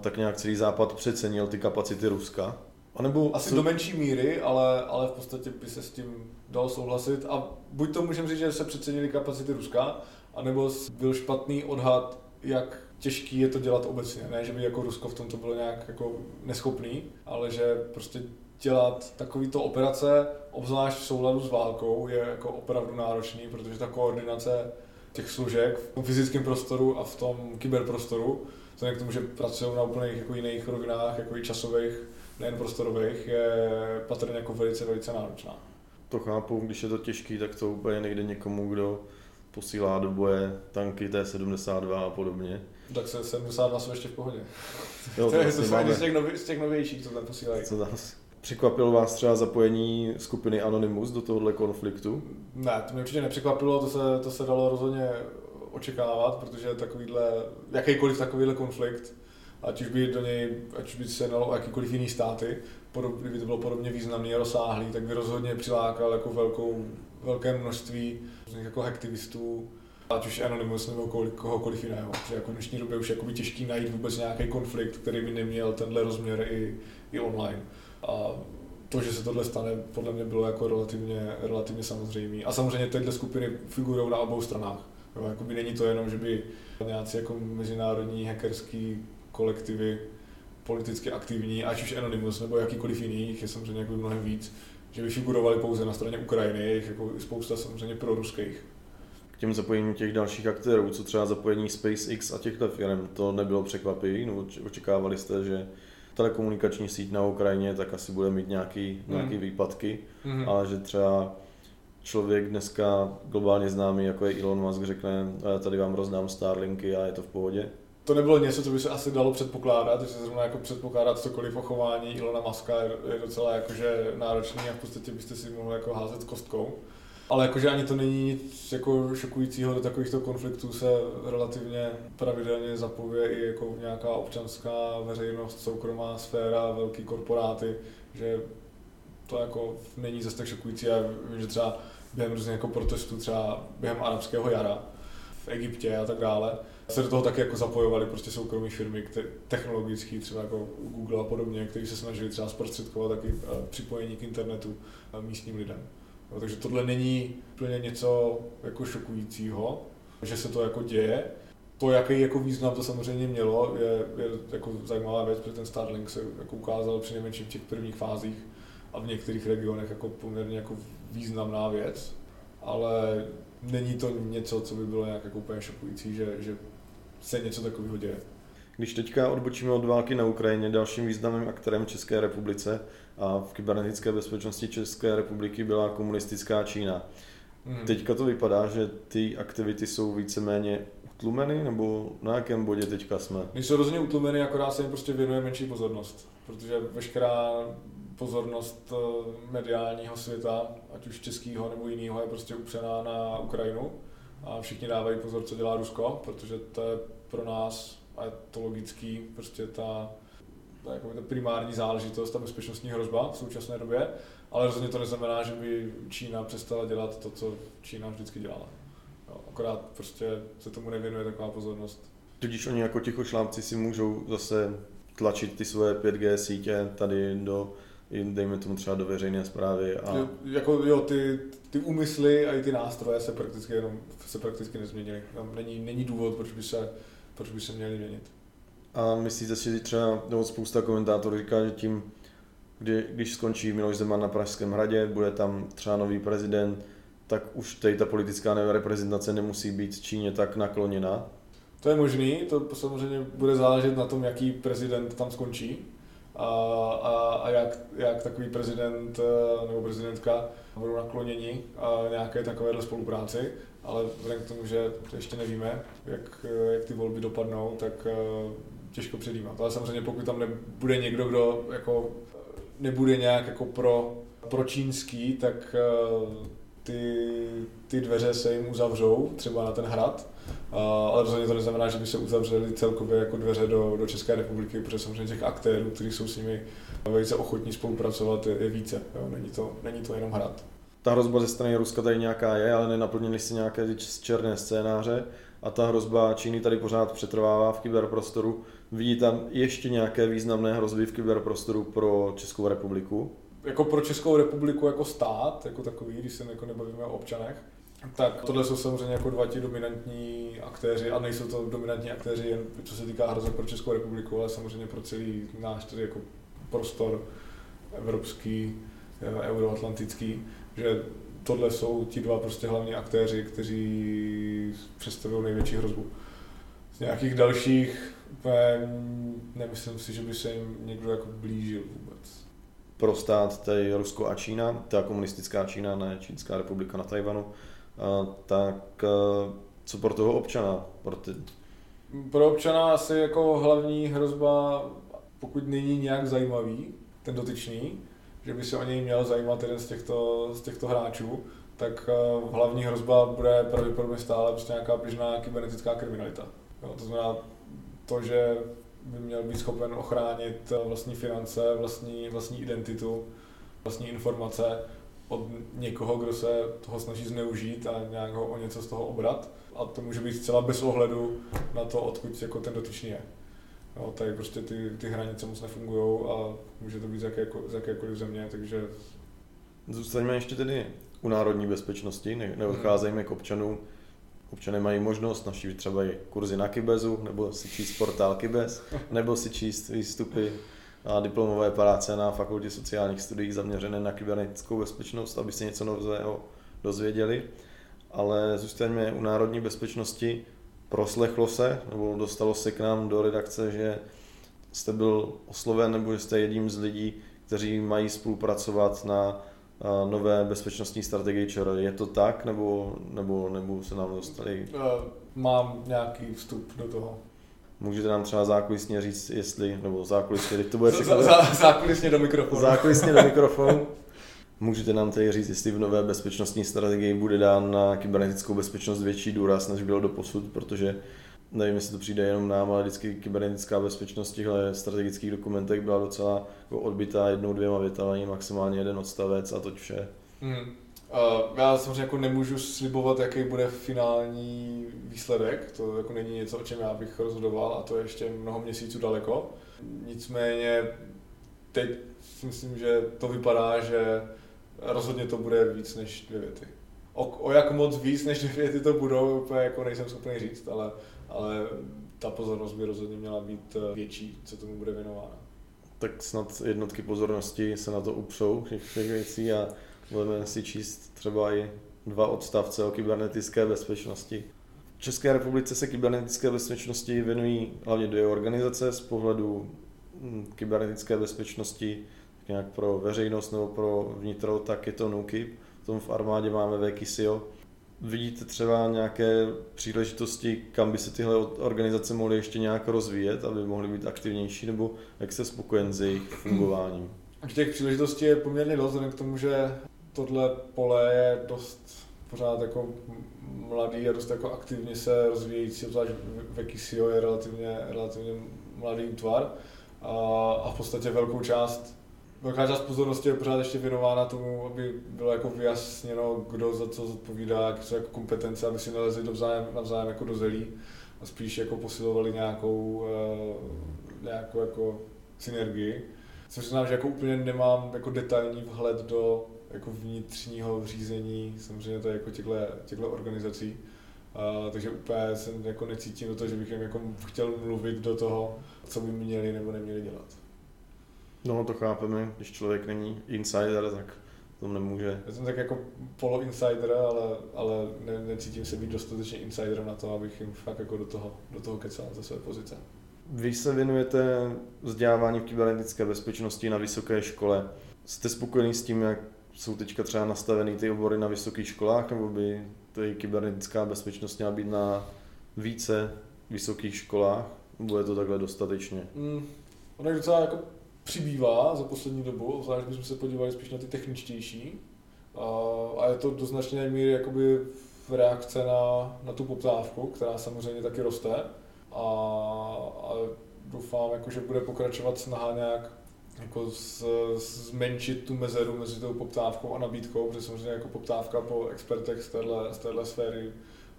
tak nějak celý západ přecenil ty kapacity Ruska. A nebo Asi co... do menší míry, ale, ale v podstatě by se s tím dalo souhlasit. A buď to můžeme říct, že se přecenili kapacity Ruska, anebo byl špatný odhad, jak těžký je to dělat obecně. Ne, že by jako Rusko v tomto bylo nějak jako neschopný, ale že prostě dělat takovýto operace, obzvlášť v souladu s válkou, je jako opravdu náročný, protože ta koordinace těch služek v tom fyzickém prostoru a v tom kyberprostoru, vzhledem k tomu, že pracují na úplně jako jiných rovinách, jako i časových, nejen prostorových, je patrně jako velice, velice náročná. To chápu, když je to těžký, tak to úplně nejde někomu, kdo posílá do boje tanky T-72 a podobně. Tak se 72 jsou ještě v pohodě. Jo, to, to je to z těch, nově, z těch novějších, co tam posílají. Co? Překvapilo vás třeba zapojení skupiny Anonymous do tohohle konfliktu? Ne, to mě určitě nepřekvapilo, to se, to se dalo rozhodně očekávat, protože takovýhle, jakýkoliv takovýhle konflikt, ať už by do něj, ať už by se jednalo o jakýkoliv jiný státy, podob, kdyby to bylo podobně významný a rozsáhlý, tak by rozhodně přilákal jako velkou, velké množství jako aktivistů, ať už Anonymous nebo kohokoliv jiného. Že jako v dnešní době už je těžký najít vůbec nějaký konflikt, který by neměl tenhle rozměr i, i online. A to, že se tohle stane, podle mě bylo jako relativně, relativně samozřejmé. A samozřejmě tyhle skupiny figurují na obou stranách. Jo, jakoby není to jenom, že by nějací jako mezinárodní hackerský kolektivy politicky aktivní, ať už Anonymous nebo jakýkoliv jiný, je samozřejmě jako mnohem víc, že by figurovali pouze na straně Ukrajiny, jich jako spousta samozřejmě pro ruských k těm zapojením těch dalších aktérů, co třeba zapojení SpaceX a těchto firm, to nebylo překvapivé, no, očekávali jste, že telekomunikační síť na Ukrajině tak asi bude mít nějaký, mm. nějaký výpadky, mm. ale že třeba člověk dneska globálně známý, jako je Elon Musk, řekne, tady vám rozdám Starlinky a je to v pohodě. To nebylo něco, co by se asi dalo předpokládat, že se zrovna jako předpokládat cokoliv o chování Ilona Muska je, je docela jakože náročný a v podstatě byste si mohli jako házet kostkou. Ale jakože ani to není nic jako šokujícího, do takovýchto konfliktů se relativně pravidelně zapově i jako nějaká občanská veřejnost, soukromá sféra, velký korporáty, že to jako není zase tak šokující. Já vím, že třeba během různých jako protestů, třeba během arabského jara v Egyptě a tak dále, se do toho taky jako zapojovali prostě soukromé firmy, technologické, třeba jako Google a podobně, kteří se snažili třeba zprostředkovat taky eh, připojení k internetu eh, místním lidem. No, takže tohle není úplně něco jako šokujícího, že se to jako děje. To, jaký jako význam to samozřejmě mělo, je, je jako zajímavá věc, protože ten Starlink se jako ukázal při nejmenším v těch prvních fázích a v některých regionech jako poměrně jako významná věc, ale není to něco, co by bylo nějak jako úplně šokující, že, že se něco takového děje. Když teďka odbočíme od války na Ukrajině, dalším významným aktérem České republice a v kybernetické bezpečnosti České republiky byla komunistická Čína. Hmm. Teďka to vypadá, že ty aktivity jsou víceméně utlumeny, nebo na jakém bodě teďka jsme? Nejsou rozhodně utlumeny, akorát se jim prostě věnuje menší pozornost, protože veškerá pozornost eh, mediálního světa, ať už českého nebo jiného, je prostě upřená na Ukrajinu a všichni dávají pozor, co dělá Rusko, protože to je pro nás, a je to logický, prostě ta, ta, jako ta primární záležitost, ta bezpečnostní hrozba v současné době, ale rozhodně to neznamená, že by Čína přestala dělat to, co Čína vždycky dělala. No, akorát prostě se tomu nevěnuje taková pozornost. Tudíž oni jako tichošlámci si můžou zase tlačit ty svoje 5G sítě tady do dejme tomu třeba do veřejné zprávy. A... Jo, jako jo, ty, ty úmysly a i ty nástroje se prakticky jenom se prakticky nezměnily. Tam není, není důvod, proč by se, proč by se měly měnit. A myslíte si třeba, nebo spousta komentátorů říká, že tím, kdy, když skončí Miloš Zeman na Pražském hradě, bude tam třeba nový prezident, tak už tady ta politická reprezentace nemusí být Číně tak nakloněna? To je možný, to samozřejmě bude záležet na tom, jaký prezident tam skončí a, a, a jak, jak takový prezident eh, nebo prezidentka budou nakloněni a nějaké takovéhle spolupráci, ale vzhledem k tomu, že ještě nevíme, jak, jak ty volby dopadnou, tak eh, těžko předjímat. Ale samozřejmě pokud tam nebude někdo, kdo jako nebude nějak jako pro, pro čínský, tak eh, ty, ty dveře se jim uzavřou, třeba na ten hrad, ale rozhodně to neznamená, že by se uzavřely celkově jako dveře do, do České republiky, protože samozřejmě těch aktérů, kteří jsou s nimi velice ochotní spolupracovat, je, je více. Jo? Není, to, není to jenom hrad. Ta hrozba ze strany Ruska tady nějaká je, ale nenaplnili si nějaké černé scénáře a ta hrozba Číny tady pořád přetrvává v kyberprostoru. Vidí tam ještě nějaké významné hrozby v kyberprostoru pro Českou republiku? Jako pro Českou republiku jako stát, jako takový, když se jako nebavíme o občanech, tak tohle jsou samozřejmě jako dva ti dominantní aktéři a nejsou to dominantní aktéři jen co se týká hrozeb pro Českou republiku, ale samozřejmě pro celý náš tedy jako prostor evropský, eh, euroatlantický, že tohle jsou ti dva prostě hlavní aktéři, kteří představují největší hrozbu. Z nějakých dalších nemyslím si, že by se jim někdo jako blížil vůbec. Pro stát tady Rusko a Čína, ta komunistická Čína, ne Čínská republika na Tajvanu, tak co pro toho občana? Pro, ty... pro občana asi jako hlavní hrozba, pokud není nějak zajímavý, ten dotyčný, že by se o něj měl zajímat jeden z těchto, z těchto hráčů, tak hlavní hrozba bude pravděpodobně stále prostě nějaká běžná kybernetická kriminalita. Jo, to znamená to, že by měl být schopen ochránit vlastní finance, vlastní, vlastní identitu, vlastní informace od někoho, kdo se toho snaží zneužít a nějak ho o něco z toho obrat. A to může být zcela bez ohledu na to, odkud jako ten dotyčný je. No, tady prostě ty, ty hranice moc nefungují a může to být z, jakéko, z jakékoliv země, takže... Zůstaňme ještě tedy u národní bezpečnosti, ne, neodcházejme hmm. k občanům. Občané mají možnost navštívit třeba i kurzy na Kybezu, nebo si číst portál Kybez, nebo si číst výstupy a diplomové práce na fakultě sociálních studií zaměřené na kybernetickou bezpečnost, aby se něco nového dozvěděli. Ale zůstaňme u národní bezpečnosti. Proslechlo se, nebo dostalo se k nám do redakce, že jste byl osloven, nebo že jste jedním z lidí, kteří mají spolupracovat na nové bezpečnostní strategii ČR. Je to tak, nebo, nebo, nebo se nám dostali? Mám nějaký vstup do toho. Můžete nám třeba zákulisně říct, jestli, nebo zákulisně, to bude všechno. Zá, zákulisně do mikrofonu. Zákulisně do mikrofonu. Můžete nám tady říct, jestli v nové bezpečnostní strategii bude dán na kybernetickou bezpečnost větší důraz, než bylo do posud, protože nevím, jestli to přijde jenom nám, ale vždycky kybernetická bezpečnost v těchto strategických dokumentech byla docela jako odbitá jednou, dvěma větami, maximálně jeden odstavec a toť vše. Hmm. Uh, já samozřejmě jako nemůžu slibovat, jaký bude finální výsledek, to jako není něco, o čem já bych rozhodoval a to je ještě mnoho měsíců daleko. Nicméně teď si myslím, že to vypadá, že rozhodně to bude víc než dvě věty. O, o jak moc víc než dvě věty to budou, úplně jako nejsem schopný říct, ale, ale ta pozornost by rozhodně měla být eh, větší, co tomu bude věnována. Tak snad jednotky pozornosti se na to upřou všech věcí a budeme si číst třeba i dva odstavce o kybernetické bezpečnosti. V České republice se kybernetické bezpečnosti věnují hlavně dvě organizace z pohledu hm, kybernetické bezpečnosti nějak pro veřejnost nebo pro vnitro, tak je to NUKIP. Tom v armádě máme VKISIO. Vidíte třeba nějaké příležitosti, kam by se tyhle organizace mohly ještě nějak rozvíjet, aby mohly být aktivnější, nebo jak se spokojen s jejich fungováním? Těch příležitostí je poměrně dost, k tomu, že tohle pole je dost pořád jako mladý a dost jako aktivně se rozvíjející, obzvlášť Vekisio je relativně, relativně mladý útvar a, a v podstatě velkou část velká část pozornosti je pořád ještě věnována tomu, aby bylo jako vyjasněno, kdo za co zodpovídá, jak jsou jako kompetence, aby si nalezli navzájem, navzájem jako do zelí a spíš jako posilovali nějakou, uh, nějakou jako synergii. Což znamená, že jako úplně nemám jako detailní vhled do jako vnitřního řízení samozřejmě to je jako těchto, těchto organizací. Uh, takže úplně jsem jako necítím do toho, že bych jim jako chtěl mluvit do toho, co by měli nebo neměli dělat. No to chápeme, když člověk není insider, tak to nemůže. Já jsem tak jako polo insider, ale, ale ne, necítím se být dostatečně insider na to, abych jim fakt jako do toho, do toho kecal ze své pozice. Vy se věnujete vzdělávání v kybernetické bezpečnosti na vysoké škole. Jste spokojený s tím, jak jsou teďka třeba nastaveny ty obory na vysokých školách, nebo by tady kybernetická bezpečnost měla být na více vysokých školách? Je to takhle dostatečně? Mm, ono je docela jako přibývá za poslední dobu, zvlášť bychom se podívali spíš na ty techničtější. A je to do značné míry jakoby v reakce na, na tu poptávku, která samozřejmě taky roste. A, a doufám, jako, že bude pokračovat snaha nějak jako z, zmenšit tu mezeru mezi tou poptávkou a nabídkou, protože samozřejmě jako poptávka po expertech z téhle, z téhle sféry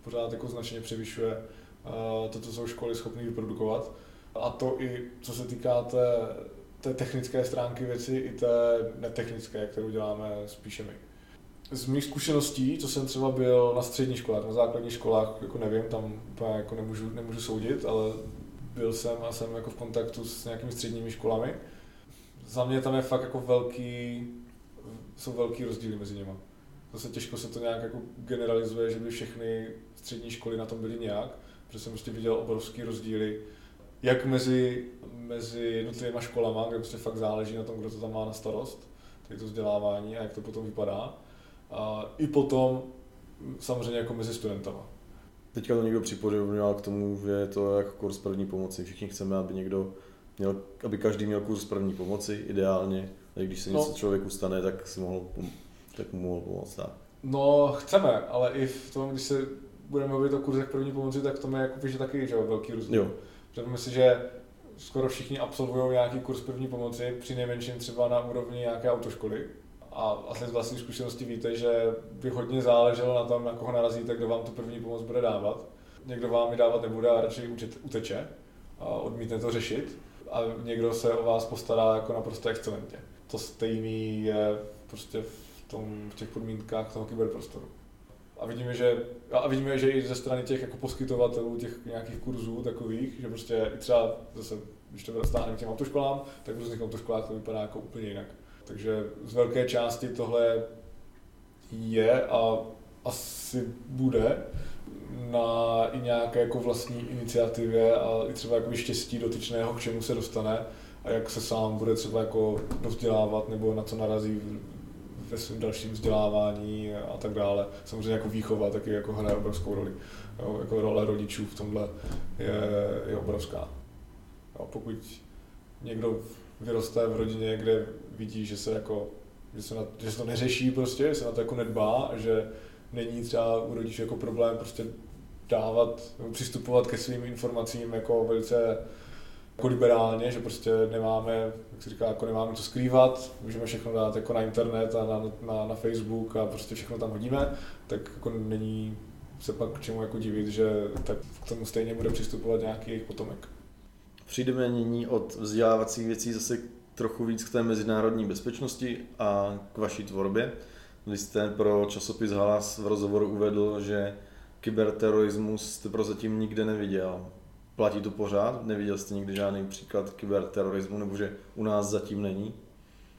pořád jako značně převyšuje uh, to, co jsou školy schopné vyprodukovat. A to i co se týká té, té technické stránky věci, i té netechnické, kterou děláme spíše my. Z mých zkušeností, co jsem třeba byl na středních školách, na základních školách, jako nevím, tam jako nemůžu, nemůžu soudit, ale byl jsem a jsem jako v kontaktu s nějakými středními školami, za mě tam je fakt jako velký, jsou velký rozdíly mezi nimi. Zase těžko se to nějak jako generalizuje, že by všechny střední školy na tom byly nějak, protože jsem prostě viděl obrovský rozdíly, jak mezi, mezi jednotlivými školama, kde prostě fakt záleží na tom, kdo to tam má na starost, tady to vzdělávání a jak to potom vypadá. A i potom samozřejmě jako mezi studentama. Teďka to někdo připodobňoval k tomu, že je to jako kurz první pomoci. Všichni chceme, aby někdo měl, aby každý měl kurz první pomoci ideálně, a když se něco no. člověku stane, tak si mohl, tak mu mohl pomoct. Tak. No, chceme, ale i v tom, když se budeme mluvit o kurzech první pomoci, tak to je jako že taky že, velký rozdíl. Jo. Představme si, že skoro všichni absolvují nějaký kurz první pomoci, při nejmenším třeba na úrovni nějaké autoškoly. A asi z vlastní zkušenosti víte, že by hodně záleželo na tom, na koho narazíte, kdo vám tu první pomoc bude dávat. Někdo vám ji dávat nebude a radši uteče a odmítne to řešit a někdo se o vás postará jako naprosto excelentně. To stejný je prostě v, tom, v těch podmínkách toho kyberprostoru. A vidíme, že, a vidíme, že i ze strany těch jako poskytovatelů těch nějakých kurzů takových, že prostě i třeba zase, když to dostáhneme k těm autoškolám, tak v různých autoškolách to vypadá jako úplně jinak. Takže z velké části tohle je a asi bude na i nějaké jako vlastní iniciativě a i třeba jako štěstí dotyčného, k čemu se dostane a jak se sám bude třeba jako dovzdělávat nebo na co narazí ve svém dalším vzdělávání a tak dále. Samozřejmě jako výchova taky jako hraje obrovskou roli. Jo, jako role rodičů v tomhle je, je obrovská. Jo, pokud někdo vyroste v rodině, kde vidí, že se jako že se, na, že se to neřeší prostě, že se na to jako nedbá, že není třeba u rodičů jako problém prostě dávat, přistupovat ke svým informacím jako velice jako liberálně, že prostě nemáme, jak se říká, jako nemáme co skrývat, můžeme všechno dát jako na internet a na, na, na Facebook a prostě všechno tam hodíme, tak jako není se pak k čemu jako divit, že tak k tomu stejně bude přistupovat nějaký jejich potomek. Přijdeme nyní od vzdělávacích věcí zase trochu víc k té mezinárodní bezpečnosti a k vaší tvorbě. Vy jste pro časopis Halas v rozhovoru uvedl, že kyberterorismus jste prozatím nikde neviděl. Platí to pořád? Neviděl jste nikdy žádný příklad kyberterorismu, nebo že u nás zatím není?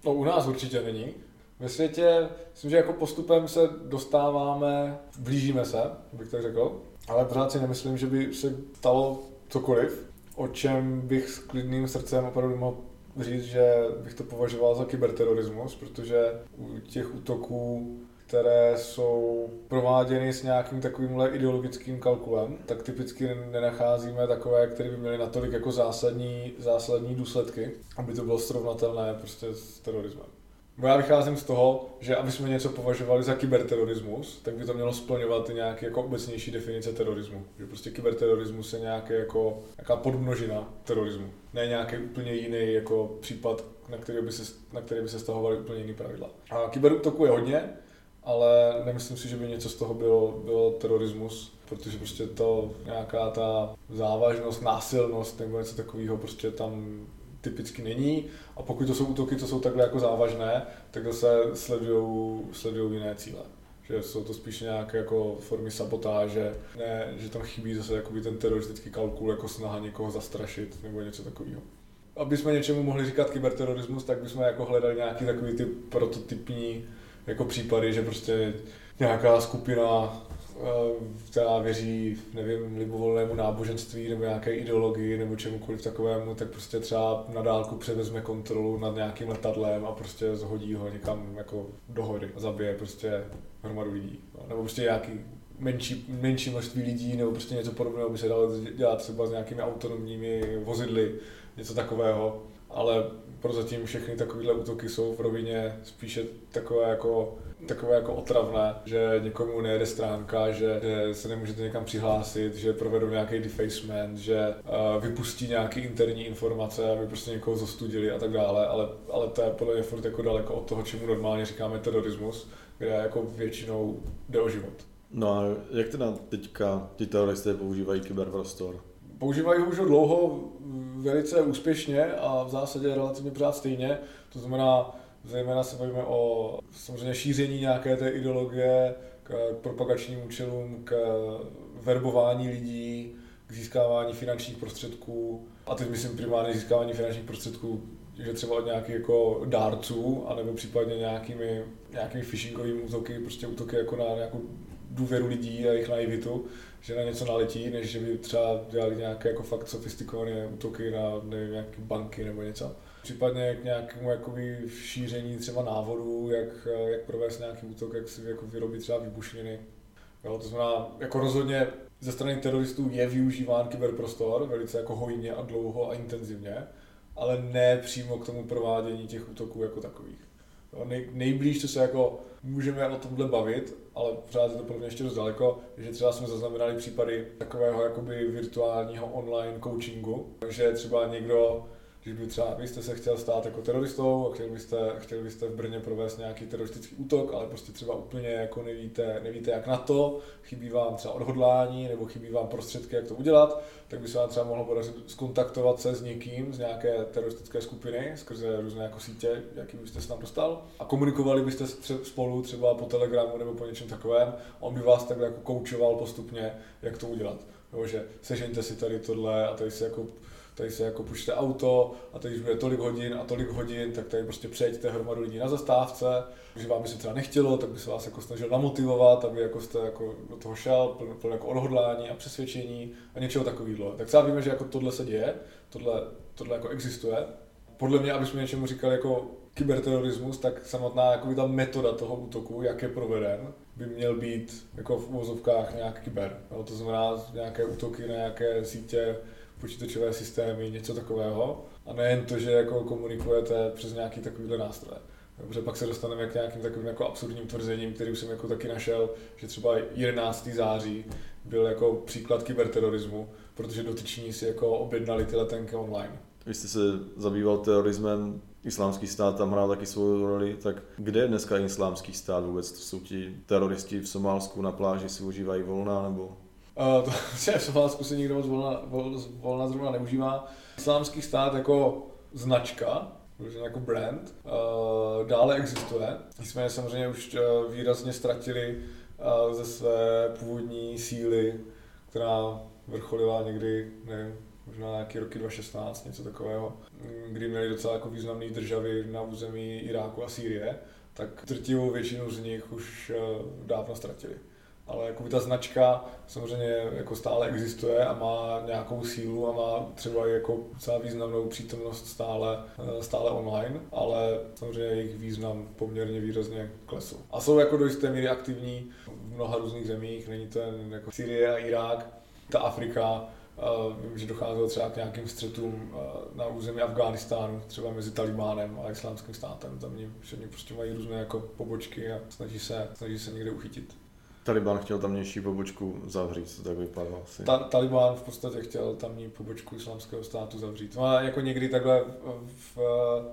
No u nás určitě není. Ve světě, myslím, že jako postupem se dostáváme, blížíme se, bych tak řekl, ale pořád si nemyslím, že by se stalo cokoliv, o čem bych s klidným srdcem opravdu mohl říct, že bych to považoval za kyberterorismus, protože u těch útoků které jsou prováděny s nějakým takovýmhle ideologickým kalkulem, tak typicky nenacházíme takové, které by měly natolik jako zásadní, zásadní důsledky, aby to bylo srovnatelné prostě s terorismem. Já vycházím z toho, že aby jsme něco považovali za kyberterorismus, tak by to mělo splňovat i nějaké jako obecnější definice terorismu. Že prostě kyberterorismus je nějaké jako, nějaká podmnožina terorismu. Ne nějaký úplně jiný jako případ, na který by se, na který by se stahovaly úplně jiný pravidla. A kyberútoku je hodně, ale nemyslím si, že by něco z toho bylo, bylo terorismus, protože prostě to nějaká ta závažnost, násilnost nebo něco takového prostě tam typicky není. A pokud to jsou útoky, co jsou takhle jako závažné, tak zase sledují jiné cíle. Že jsou to spíš nějaké jako formy sabotáže, ne, že tam chybí zase jakoby ten teroristický kalkul, jako snaha někoho zastrašit nebo něco takového. Aby jsme něčemu mohli říkat kyberterorismus, tak bychom jako hledali nějaký takový ty prototypní jako případy, že prostě nějaká skupina, eh, která věří, nevím, libovolnému náboženství nebo nějaké ideologii nebo čemukoliv takovému, tak prostě třeba na dálku převezme kontrolu nad nějakým letadlem a prostě zhodí ho někam jako do hory a zabije prostě hromadu lidí. Nebo prostě nějaký menší, menší množství lidí nebo prostě něco podobného by se dalo dělat třeba s nějakými autonomními vozidly, něco takového. Ale prozatím všechny takovéhle útoky jsou v rovině spíše takové jako takové jako otravné, že někomu nejede stránka, že, že se nemůžete někam přihlásit, že provedou nějaký defacement, že uh, vypustí nějaké interní informace, aby prostě někoho zostudili a tak dále, ale, ale to je podle mě furt jako daleko od toho, čemu normálně říkáme terorismus, kde jako většinou jde o život. No a jak teda teďka ti teroristé používají kyberprostor? Používají ho už dlouho velice úspěšně a v zásadě relativně pořád stejně. To znamená, zejména se bavíme o samozřejmě šíření nějaké té ideologie k propagačním účelům, k verbování lidí, k získávání finančních prostředků. A teď myslím primárně získávání finančních prostředků, že třeba od nějakých jako dárců, anebo případně nějakými, nějakými phishingovými útoky, prostě útoky jako na nějakou důvěru lidí a jejich naivitu, že na něco naletí, než že by třeba dělali nějaké jako fakt sofistikované útoky na nevím, nějaké banky nebo něco. Případně k nějakému jakoby šíření třeba návodů, jak, jak provést nějaký útok, jak si jako vyrobit třeba výbušniny. Jo, to znamená, jako rozhodně ze strany teroristů je využíván kyberprostor velice jako hojně a dlouho a intenzivně, ale ne přímo k tomu provádění těch útoků jako takových. Nej, nejblíž, co se jako můžeme o tomhle bavit, ale pořád je to pro mě ještě dost daleko, že třeba jsme zaznamenali případy takového jakoby virtuálního online coachingu, že třeba někdo když by třeba vy jste se chtěl stát jako teroristou a chtěl byste, chtěl byste v Brně provést nějaký teroristický útok, ale prostě třeba úplně jako nevíte, nevíte jak na to, chybí vám třeba odhodlání nebo chybí vám prostředky, jak to udělat, tak by se vám třeba mohlo podařit skontaktovat se s někým z nějaké teroristické skupiny skrze různé jako sítě, jaký byste se tam dostal a komunikovali byste spolu třeba po Telegramu nebo po něčem takovém. On by vás takhle jako koučoval postupně, jak to udělat. Nebo že sežeňte si tady tohle a tady si jako tady se jako pušte auto a teď už bude tolik hodin a tolik hodin, tak tady prostě přejďte hromadu lidí na zastávce, že vám by se třeba nechtělo, tak by se vás jako snažil namotivovat, aby jako jste jako do toho šel, plně pln jako odhodlání a přesvědčení a něčeho takového. Tak třeba víme, že jako tohle se děje, tohle, tohle jako existuje. Podle mě, aby jsme něčemu říkali jako kyberterorismus, tak samotná jako ta metoda toho útoku, jak je proveden, by měl být jako v úvozovkách nějak kyber. No, to znamená nějaké útoky na nějaké sítě, počítačové systémy, něco takového. A nejen to, že jako komunikujete přes nějaký takovýhle nástroje. Dobře, pak se dostaneme k nějakým takovým jako absurdním tvrzením, který už jsem jako taky našel, že třeba 11. září byl jako příklad kyberterorismu, protože dotyční si jako objednali ty letenky online. Vy jste se zabýval terorismem, islámský stát tam hrál taky svou roli, tak kde je dneska islámský stát vůbec? To jsou ti teroristi v Somálsku na pláži si užívají volná nebo? To, v Somálsku si nikdo moc volna, vol, volna zrovna neužívá. Islámský stát jako značka, jako brand, dále existuje. Nicméně samozřejmě už uh, výrazně ztratili uh, ze své původní síly, která vrcholila někdy, nevím, možná nějaký roky 2016, něco takového, kdy měli docela jako významné državy na území Iráku a Sýrie, tak drtivou většinu z nich už dávno ztratili ale jako ta značka samozřejmě jako stále existuje a má nějakou sílu a má třeba i jako docela významnou přítomnost stále, eh, stále online, ale samozřejmě jejich význam poměrně výrazně klesl. A jsou jako do jisté míry aktivní v mnoha různých zemích, není to jen jako Syrie a Irák, ta Afrika, Uh, vím, že docházelo třeba k nějakým střetům uh, na území Afghánistánu, třeba mezi Talibánem a islámským státem. Tam oni prostě mají různé jako pobočky a snaží se, snaží se někde uchytit. Taliban chtěl tamnější pobočku zavřít, to tak vypadá asi. Ta, Taliban v podstatě chtěl tamní pobočku islámského státu zavřít. No a jako někdy takhle v, v,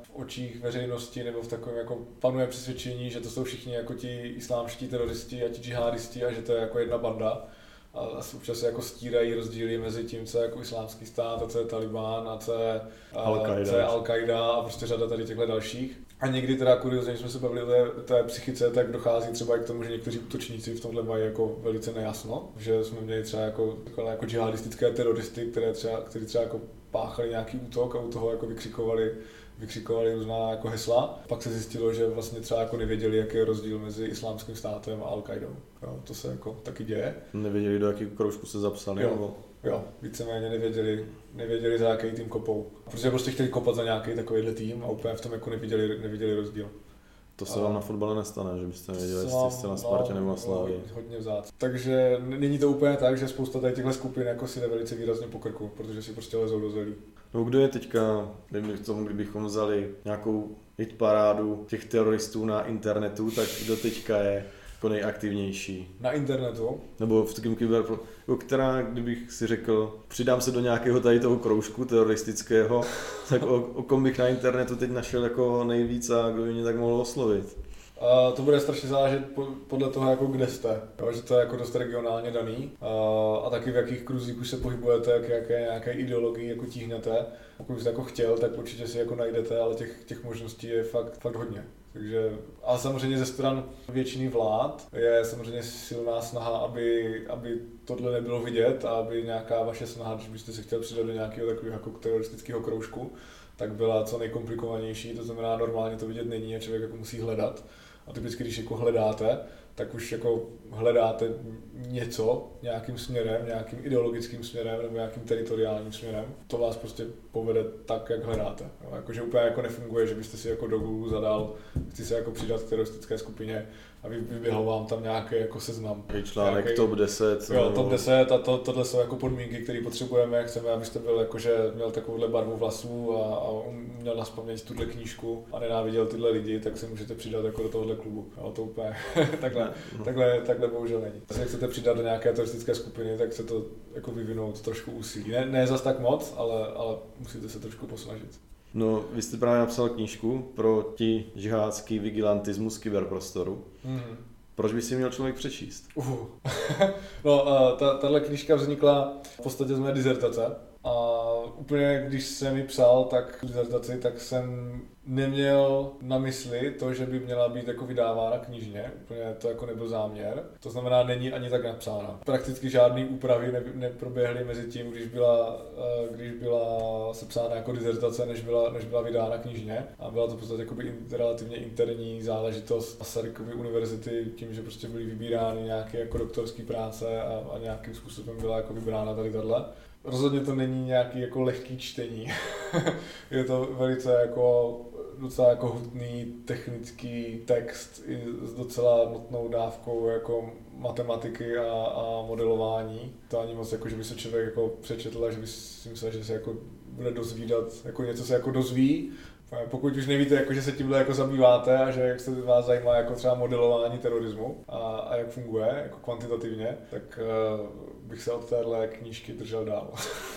v očích veřejnosti nebo v takovém jako panuje přesvědčení, že to jsou všichni jako ti islámští teroristi a ti džihadisti a že to je jako jedna banda a občas se jako stírají rozdíly mezi tím, co je jako islámský stát a co je Taliban a co je Al-Qaida, co je Al-Qaida a prostě řada tady těchto dalších. A někdy teda kuriozně, když jsme se bavili o té, té psychice, tak dochází třeba i k tomu, že někteří útočníci v tomhle mají jako velice nejasno, že jsme měli třeba jako, jako džihadistické teroristy, které třeba, kteří třeba jako páchali nějaký útok a u toho jako vykřikovali vykřikovali různá jako hesla. Pak se zjistilo, že vlastně třeba jako nevěděli, jaký je rozdíl mezi islámským státem a Al-Qaidou. Jo, to se jako taky děje. Nevěděli, do jakého kroužku se zapsali? Jo, nebo? Jo víceméně nevěděli, nevěděli, za jaký tým kopou. Protože prostě chtěli kopat za nějaký takovýhle tým a úplně v tom jako neviděli, neviděli rozdíl. To se vám na fotbale nestane, že byste nevěděli, jestli jste na Spartě no, nebo na Slávě. Hodně vzát. Takže není to úplně tak, že spousta tady těchto skupin jako si jde velice výrazně po krku, protože si prostě lezou do zelí. No kdo je teďka, nevím k tomu, kdybychom vzali nějakou hit parádu těch teroristů na internetu, tak kdo teďka je jako nejaktivnější. Na internetu? Nebo v takém kyber, jako která, kdybych si řekl, přidám se do nějakého tady toho kroužku teroristického, tak o, o kom bych na internetu teď našel jako nejvíc a kdo by mě tak mohl oslovit. A to bude strašně záležet podle toho, jako kde jste, jo, že to je jako dost regionálně daný a, a taky v jakých kruzích už se pohybujete, jak, jaké nějaké ideologii jako tíhnete. Pokud byste jako chtěl, tak určitě si jako najdete, ale těch, těch možností je fakt, fakt hodně. Takže, a samozřejmě ze stran většiny vlád je samozřejmě silná snaha, aby, aby tohle nebylo vidět a aby nějaká vaše snaha, když byste se chtěl přidat do nějakého takového jako teroristického kroužku, tak byla co nejkomplikovanější, to znamená normálně to vidět není a člověk jako musí hledat. A typicky, když jako hledáte, tak už jako hledáte něco nějakým směrem, nějakým ideologickým směrem nebo nějakým teritoriálním směrem. To vás prostě povede tak, jak hledáte. Jakože úplně jako nefunguje, že byste si jako do Google zadal, chci se jako přidat k teroristické skupině a vyběhl vám tam nějaký jako seznam. Je článek nějaký, top 10. Jo, top 10 a to, tohle jsou jako podmínky, které potřebujeme. Chceme, abyste byl jako, že měl takovouhle barvu vlasů a, a měl na paměť tuhle knížku a nenáviděl tyhle lidi, tak se můžete přidat jako do tohohle klubu. Jo, to úplně takhle, no. takhle, takhle bohužel není. Když chcete přidat do nějaké turistické skupiny, tak se to jako vyvinout trošku úsilí. Ne, ne zas tak moc, ale, ale musíte se trošku posnažit. No, vy jste právě napsal knížku proti žihádský vigilantismus kyberprostoru. Mm-hmm. Proč by si měl člověk přečíst? Uh. no, uh, ta, tahle knížka vznikla v podstatě z mé dizertace. A úplně, když jsem mi psal tak dizertaci, tak jsem neměl na mysli to, že by měla být jako vydávána knižně, úplně to jako nebyl záměr. To znamená, není ani tak napsána. Prakticky žádné úpravy ne, neproběhly mezi tím, když byla, eh, když byla sepsána jako dizertace, než byla, než byla vydána knižně. A byla to v podstatě jakoby relativně interní záležitost Masarykovy univerzity, tím, že prostě byly vybírány nějaké jako doktorské práce a, a nějakým způsobem byla jako vybrána tady tahle. Rozhodně to není nějaký jako lehký čtení. je to velice jako docela jako hutný technický text i s docela nutnou dávkou jako matematiky a, a modelování. To ani moc jako, že by se člověk jako přečetl a že by si myslel, že se jako bude dozvídat, jako něco se jako dozví, Pokud už nevíte, jako, že se tímhle jako zabýváte a že jak se vás zajímá jako třeba modelování terorismu a, a jak funguje jako kvantitativně, tak uh, bych se od téhle knížky držel dál.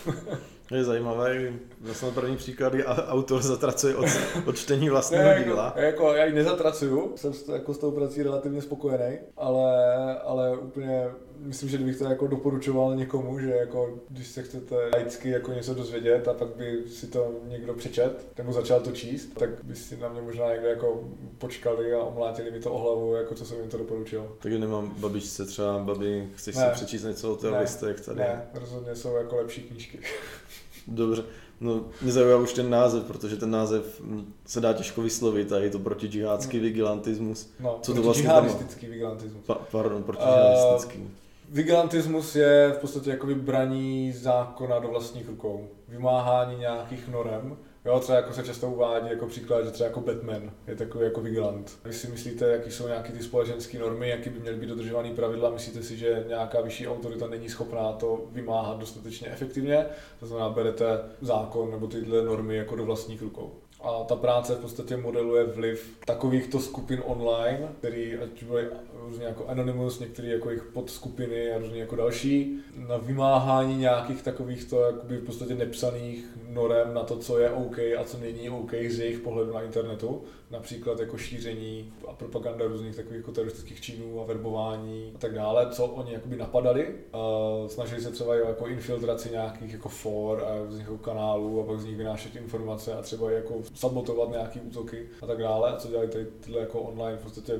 Je zajímavé, jsem první příklad, kdy autor zatracuje od, od čtení vlastního ne, díla. Jako, jako, já ji nezatracuju, jsem jako s tou prací relativně spokojený, ale, ale úplně myslím, že kdybych to jako doporučoval někomu, že jako když se chcete laicky jako něco dozvědět a pak by si to někdo přečet, nebo začal to číst, tak by si na mě možná někde jako počkali a omlátili mi to o hlavu, jako co jsem jim to doporučil. Takže nemám babičce třeba, babi, chceš ne, si přečíst něco o teroristech tady? Ne, rozhodně jsou jako lepší knížky. Dobře. No, mě zajímá už ten název, protože ten název se dá těžko vyslovit a je to proti džihádský no. vigilantismus. No, Co to vlastně džihadistický vigilantismus. Pa, pardon, proti džihadistický. Uh, Vigilantismus je v podstatě jako braní zákona do vlastních rukou. Vymáhání nějakých norem. Jo, třeba jako se často uvádí jako příklad, že třeba jako Batman je takový jako vigilant. Vy si myslíte, jaký jsou nějaké ty společenské normy, jaký by měly být dodržované pravidla, myslíte si, že nějaká vyšší autorita není schopná to vymáhat dostatečně efektivně, to znamená, berete zákon nebo tyhle normy jako do vlastních rukou. A ta práce v podstatě modeluje vliv takovýchto skupin online, který ať byly různě jako Anonymous, některé jako jejich podskupiny a různě jako další, na vymáhání nějakých takovýchto jakoby v podstatě nepsaných norem na to, co je OK a co není OK z jejich pohledu na internetu například jako šíření a propaganda různých takových jako teroristických činů a verbování a tak dále, co oni jakoby napadali. Uh, snažili se třeba jako infiltraci nějakých jako for a různých jako kanálů a pak z nich vynášet informace a třeba jako sabotovat nějaký útoky a tak dále. A co dělali tady tyhle jako online v podstatě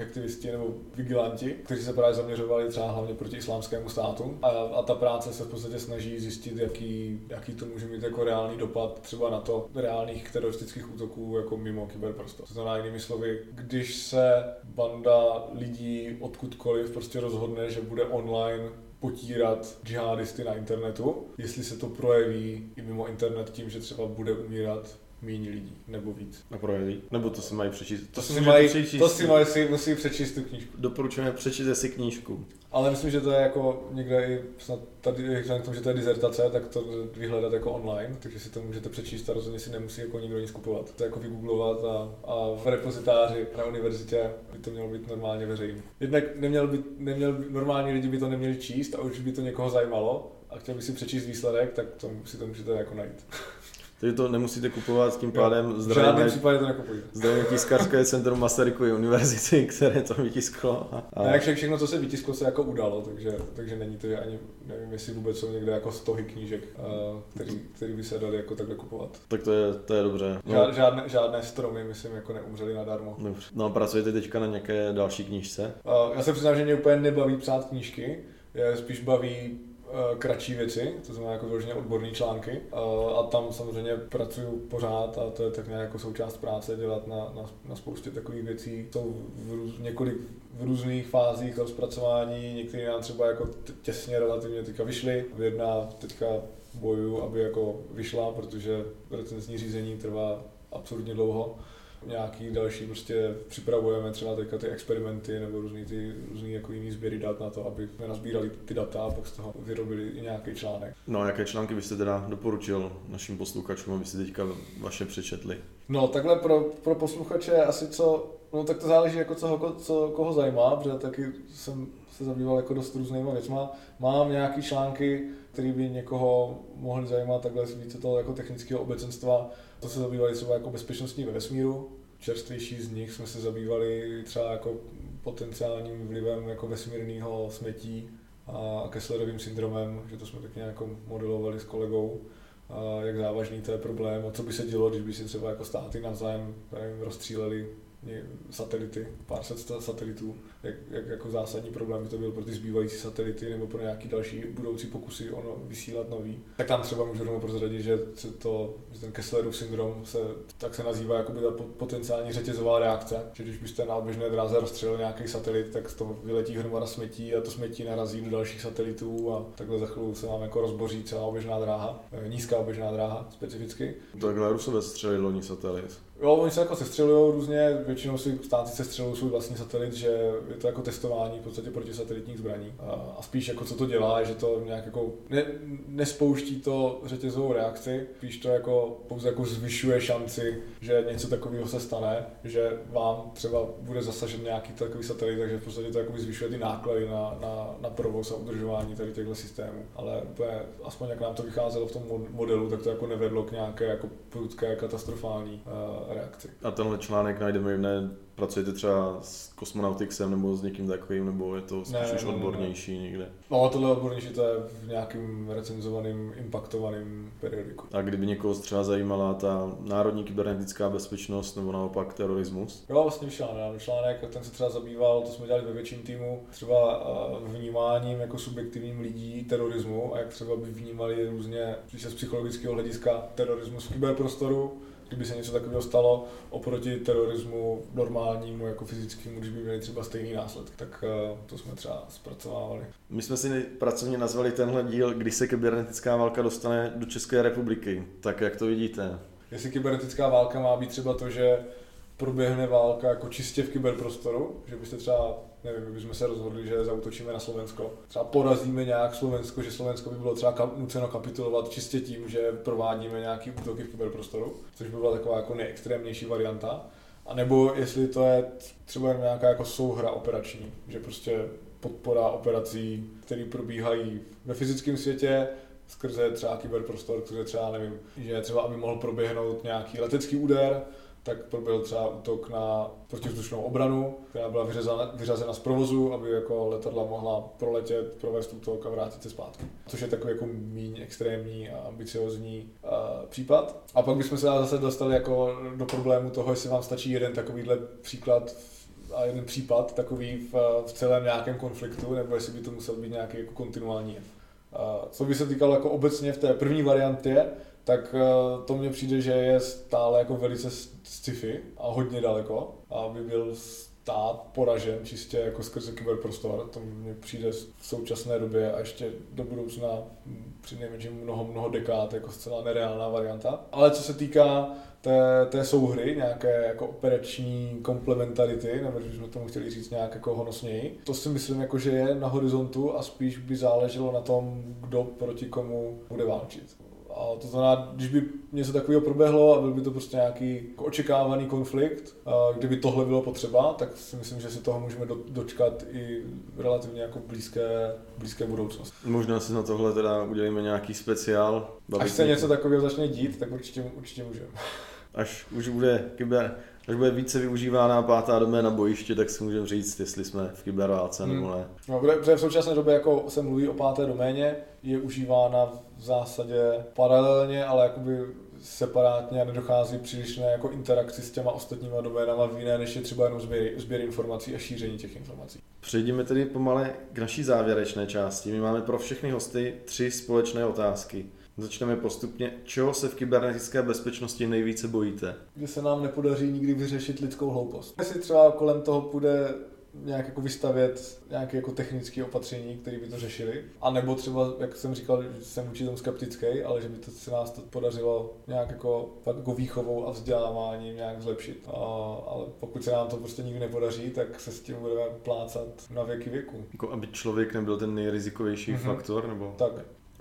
aktivisti nebo vigilanti, kteří se právě zaměřovali třeba hlavně proti islámskému státu. A, a ta práce se v podstatě snaží zjistit, jaký, jaký to může mít jako reálný dopad třeba na to reálných teroristických útoků jako mimo kyber kyberprostor. To znamená jinými slovy, když se banda lidí odkudkoliv prostě rozhodne, že bude online potírat džihadisty na internetu, jestli se to projeví i mimo internet tím, že třeba bude umírat méně lidí, nebo víc. A projeví? Nebo to si mají přečíst? To, to si, mají, přečíst. to si mají, si, musí přečíst tu knížku. Doporučujeme přečíst si knížku. Ale myslím, že to je jako někde i snad tady, vzhledem k tomu, že to je dizertace, tak to vyhledat jako online, takže si to můžete přečíst a rozhodně si nemusí jako nikdo nic kupovat. To je jako vygooglovat a, a v repozitáři na univerzitě by to mělo být normálně veřejný. Jednak neměl by, neměl by, normální lidi by to neměli číst a už by to někoho zajímalo a chtěl by si přečíst výsledek, tak to si to můžete jako najít. Takže to nemusíte kupovat, tím pádem jo, zdravíme, případě to nekupujte. zdravíme tiskarské centrum Masarykovy univerzity, které to vytisklo. A. Ne, všechno, co se vytisklo, se jako udalo, takže, takže není to, že ani nevím, jestli vůbec jsou někde jako stohy knížek, který, který by se dali jako takhle kupovat. Tak to je, to je dobře. No. Žádné, žádné stromy, myslím, jako neumřely nadarmo. Dobře. No a pracujete teďka na nějaké další knížce? Já se přiznám, že mě úplně nebaví psát knížky, je spíš baví Eh, kratší věci, to znamená jako vyloženě odborné články eh, a tam samozřejmě pracuju pořád a to je tak nějak jako součást práce dělat na, na, na spoustě takových věcí. Jsou v růz, několik v různých fázích rozpracování, některé nám třeba jako těsně relativně teďka vyšly, jedna teďka bojuju, aby jako vyšla, protože recenzní řízení trvá absurdně dlouho nějaký další prostě připravujeme třeba teďka ty experimenty nebo různý, ty, různý jako jiný sběry dat na to, aby jsme nazbírali ty data a pak z toho vyrobili i nějaký článek. No a jaké články byste teda doporučil našim posluchačům, aby si teďka vaše přečetli? No takhle pro, pro posluchače asi co, no tak to záleží jako co, co koho zajímá, protože taky jsem se zabýval jako dost různýma věcma. Mám nějaký články, které by někoho mohly zajímat, takhle více toho jako technického obecenstva, to se zabývali třeba jako bezpečnostní ve vesmíru, čerstvější z nich jsme se zabývali třeba jako potenciálním vlivem jako vesmírného smetí a Kesslerovým syndromem, že to jsme tak nějak jako modelovali s kolegou, a jak závažný to je problém a co by se dělo, když by si třeba jako státy navzájem rozstříleli satelity, pár set satelitů, jak, jak jako zásadní problém by to byl pro ty zbývající satelity nebo pro nějaký další budoucí pokusy ono vysílat nový. Tak tam třeba můžu rovnou prozradit, že to, že ten Kesslerův syndrom se, tak se nazývá jako by ta potenciální řetězová reakce, že když byste na běžné dráze rozstřelil nějaký satelit, tak toho vyletí hromada smetí a to smetí narazí do dalších satelitů a takhle za chvíli se nám jako rozboří celá oběžná dráha, eh, nízká oběžná dráha specificky. Takhle Rusové střelili loni satelit. Jo, oni se jako sestřelují různě, většinou si státy sestřelují svůj vlastní satelit, že je to jako testování v podstatě proti satelitních zbraní. A, spíš jako co to dělá, že to nějak jako ne, nespouští to řetězovou reakci, spíš to jako pouze jako zvyšuje šanci, že něco takového se stane, že vám třeba bude zasažen nějaký takový satelit, takže v podstatě to jako zvyšuje ty náklady na, na, na provoz a udržování tady těchto systémů. Ale úplně, aspoň jak nám to vycházelo v tom modelu, tak to jako nevedlo k nějaké jako prudké katastrofální uh, reakci. A tenhle článek najdeme i ne, pracujete třeba s Cosmonauticsem nebo s někým takovým, nebo je to spíš ne, už ne, odbornější ne, ne. někde? No, tohle odbornější to je v nějakým recenzovaným, impaktovaným periodiku. A kdyby někoho třeba zajímala ta národní kybernetická bezpečnost nebo naopak terorismus? Jo, vlastně vyšel článek, ten se třeba zabýval, to jsme dělali ve větším týmu, třeba eh, vnímáním jako subjektivním lidí terorismu a jak třeba by vnímali různě, z psychologického hlediska terorismus v kyberprostoru, kdyby se něco takového stalo oproti terorismu normálnímu, jako fyzickému, když by měli třeba stejný následek, tak eh, to jsme třeba zpracovávali. My jsme si pracovně nazvali tenhle díl, kdy se kybernetická válka dostane do České republiky. Tak jak to vidíte? Jestli kybernetická válka má být třeba to, že proběhne válka jako čistě v kyberprostoru, že byste třeba nevím, bychom se rozhodli, že zautočíme na Slovensko. Třeba porazíme nějak Slovensko, že Slovensko by bylo třeba nuceno kapitulovat čistě tím, že provádíme nějaký útoky v kyberprostoru, což by byla taková jako nejextrémnější varianta. A nebo jestli to je třeba nějaká jako souhra operační, že prostě podpora operací, které probíhají ve fyzickém světě, skrze třeba kyberprostor, skrze třeba, nevím, že třeba, aby mohl proběhnout nějaký letecký úder, tak proběhl třeba útok na protivzdušnou obranu, která byla vyřazena, vyřazena z provozu, aby jako letadla mohla proletět, provést útok a vrátit se zpátky. Což je takový jako míň extrémní a ambiciozní uh, případ. A pak bychom se zase dostali jako do problému toho, jestli vám stačí jeden takovýhle příklad a jeden případ takový v, v celém nějakém konfliktu, nebo jestli by to musel být nějaký jako kontinuální jev. Uh, co by se týkalo jako obecně v té první variantě, tak uh, to mně přijde, že je stále jako velice sci-fi a hodně daleko, aby byl stát poražen čistě jako skrze kyberprostor. To mně přijde v současné době a ještě do budoucna při nejmenším mnoho, mnoho dekád jako zcela nereálná varianta. Ale co se týká té, té souhry, nějaké jako operační komplementarity, nebo když bychom tomu chtěli říct nějak jako honosněji. To si myslím, jako, že je na horizontu a spíš by záleželo na tom, kdo proti komu bude válčit. A to znamená, když by něco takového proběhlo a byl by to prostě nějaký očekávaný konflikt, kdyby tohle bylo potřeba, tak si myslím, že si toho můžeme dočkat i relativně jako blízké, blízké budoucnosti. Možná si na tohle teda udělíme nějaký speciál. Až se něco takového začne dít, tak určitě, určitě můžeme. Až už bude kyber, až bude více využívána pátá doména bojiště, tak si můžeme říct, jestli jsme v kyberválce hmm. nebo ne. No, protože v současné době jako se mluví o páté doméně, je užívána v zásadě paralelně, ale jakoby separátně a nedochází příliš na jako interakci s těma ostatníma doménama v jiné, než je třeba jenom sběr, sběr informací a šíření těch informací. Přejdeme tedy pomale k naší závěrečné části. My máme pro všechny hosty tři společné otázky. Začneme postupně. Čeho se v kybernetické bezpečnosti nejvíce bojíte? Že se nám nepodaří nikdy vyřešit lidskou hloupost. Jestli třeba kolem toho půjde nějak jako vystavět nějaké jako technické opatření, které by to řešili. A nebo třeba, jak jsem říkal, že jsem určitě skeptický, ale že by to se nás to podařilo nějak jako, jako výchovou a vzděláváním nějak zlepšit. A, ale pokud se nám to prostě nikdy nepodaří, tak se s tím budeme plácat na věky věku. Jako aby člověk nebyl ten nejrizikovější mm-hmm. faktor? Nebo? Tak.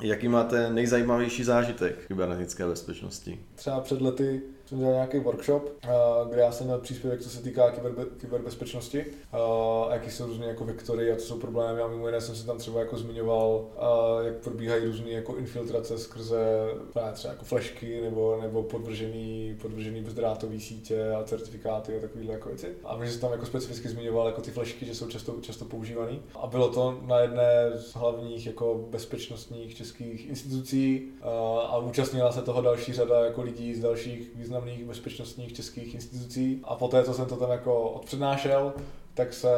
Jaký máte nejzajímavější zážitek kybernetické bezpečnosti? Třeba před lety jsem dělal nějaký workshop, eh, kde já jsem měl příspěvek, co se týká kyberbe, kyberbezpečnosti, eh, a jaký jsou různé jako vektory a co jsou problémy a mimo jiné jsem si tam třeba jako zmiňoval, eh, jak probíhají různé jako infiltrace skrze právě třeba jako flashky nebo, nebo podvržený, podvržený bezdrátový sítě a certifikáty a takovéhle jako věci. A my jsem tam jako specificky zmiňoval jako ty flashky, že jsou často, často používané. A bylo to na jedné z hlavních jako bezpečnostních českých institucí a účastnila se toho další řada jako lidí z dalších významných významných bezpečnostních českých institucí. A poté, co jsem to tam jako odpřednášel, tak se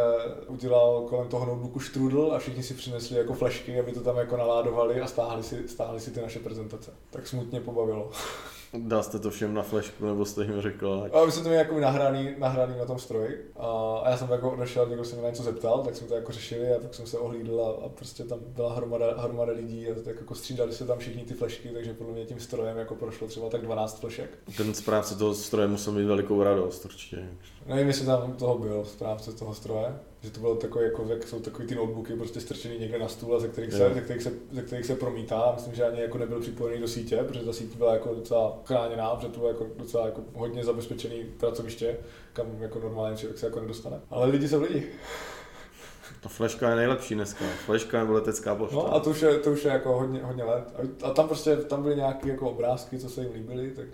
udělal kolem toho notebooku strudel a všichni si přinesli jako flashky, aby to tam jako naládovali a stáhli si, stáhli si ty naše prezentace. Tak smutně pobavilo. Dal jste to všem na flešku, nebo jste jim řekl? Ať... A my jsme to měli jako nahraný, nahraný na tom stroji. A, a já jsem jako odešel, někdo se mě na něco zeptal, tak jsme to jako řešili a tak jsem se ohlídl a, a prostě tam byla hromada, hromada lidí a tak jako střídali se tam všichni ty flešky, takže podle mě tím strojem jako prošlo třeba tak 12 flešek. Ten správce toho stroje musel mít velikou radost určitě. Nevím, jestli tam toho byl, správce toho stroje, že to bylo takové, jako, jak jsou takový ty notebooky prostě strčený někde na stůl a ze kterých, se, ze kterých, se, ze kterých se promítá. Myslím, že ani jako nebyl připojený do sítě, protože ta síť byla jako docela chráněná, protože to bylo jako docela jako hodně zabezpečený pracoviště, kam jako normálně člověk se jako nedostane. Ale lidi jsou lidi. Ta fleška je nejlepší dneska. Fleška nebo letecká pošta. No a to už je, to už je jako hodně, hodně let. A tam prostě, tam byly nějaké jako obrázky, co se jim líbily, tak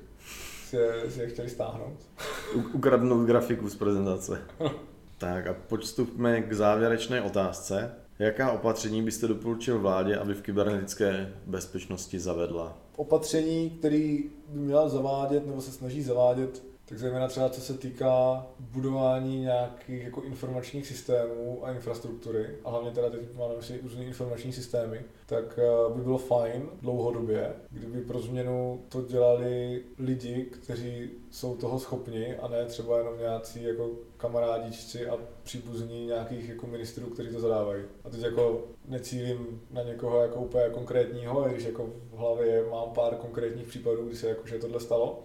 si je, si je chtěli stáhnout. Ukradnout grafiku z prezentace. tak a podstupme k závěrečné otázce. Jaká opatření byste doporučil vládě, aby v kybernetické bezpečnosti zavedla? Opatření, který by měla zavádět nebo se snaží zavádět tak zejména třeba co se týká budování nějakých jako informačních systémů a infrastruktury, a hlavně teda teď máme si různé informační systémy, tak eh, by bylo fajn dlouhodobě, kdyby pro změnu to dělali lidi, kteří jsou toho schopni a ne třeba jenom nějací jako kamarádičci a příbuzní nějakých jako ministrů, kteří to zadávají. A teď jako necílím na někoho jako úplně konkrétního, když jako v hlavě mám pár konkrétních případů, kdy se jako, že tohle stalo.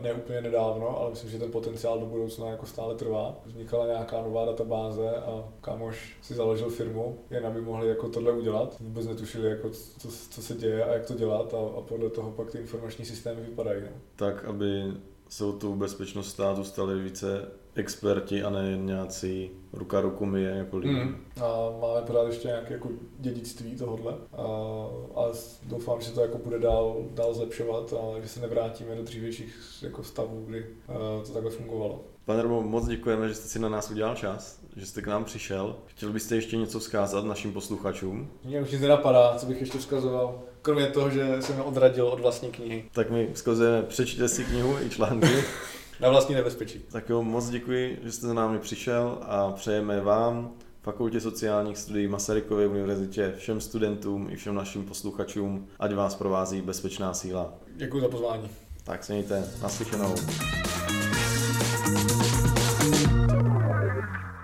Ne úplně nedávno, ale myslím, že ten potenciál do budoucna jako stále trvá. Vznikala nějaká nová databáze a kámoš si založil firmu, jen aby mohli jako tohle udělat. Vůbec netušili, jako, co, co se děje a jak to dělat a, a podle toho pak ty informační systémy vypadají. No. Tak, aby se o tu bezpečnost státu stali více experti a ne nějací ruka ruku my jako lidi. Mm. A máme pořád ještě nějaké jako dědictví tohohle a, a doufám, že to jako bude dál, dál zlepšovat a že se nevrátíme do dřívějších jako stavů, kdy uh, to takhle fungovalo. Pane Robo, moc děkujeme, že jste si na nás udělal čas, že jste k nám přišel. Chtěl byste ještě něco vzkázat našim posluchačům? Mně už nic nenapadá, co bych ještě vzkazoval. Kromě toho, že jsem mě odradil od vlastní knihy. Tak my vzkazujeme, přečtěte si knihu i články. Na vlastní nebezpečí. Tak jo, moc děkuji, že jste za námi přišel a přejeme vám, Fakultě sociálních studií Masarykově univerzitě, všem studentům i všem našim posluchačům, ať vás provází bezpečná síla. Děkuji za pozvání. Tak se mějte, naslyšenou.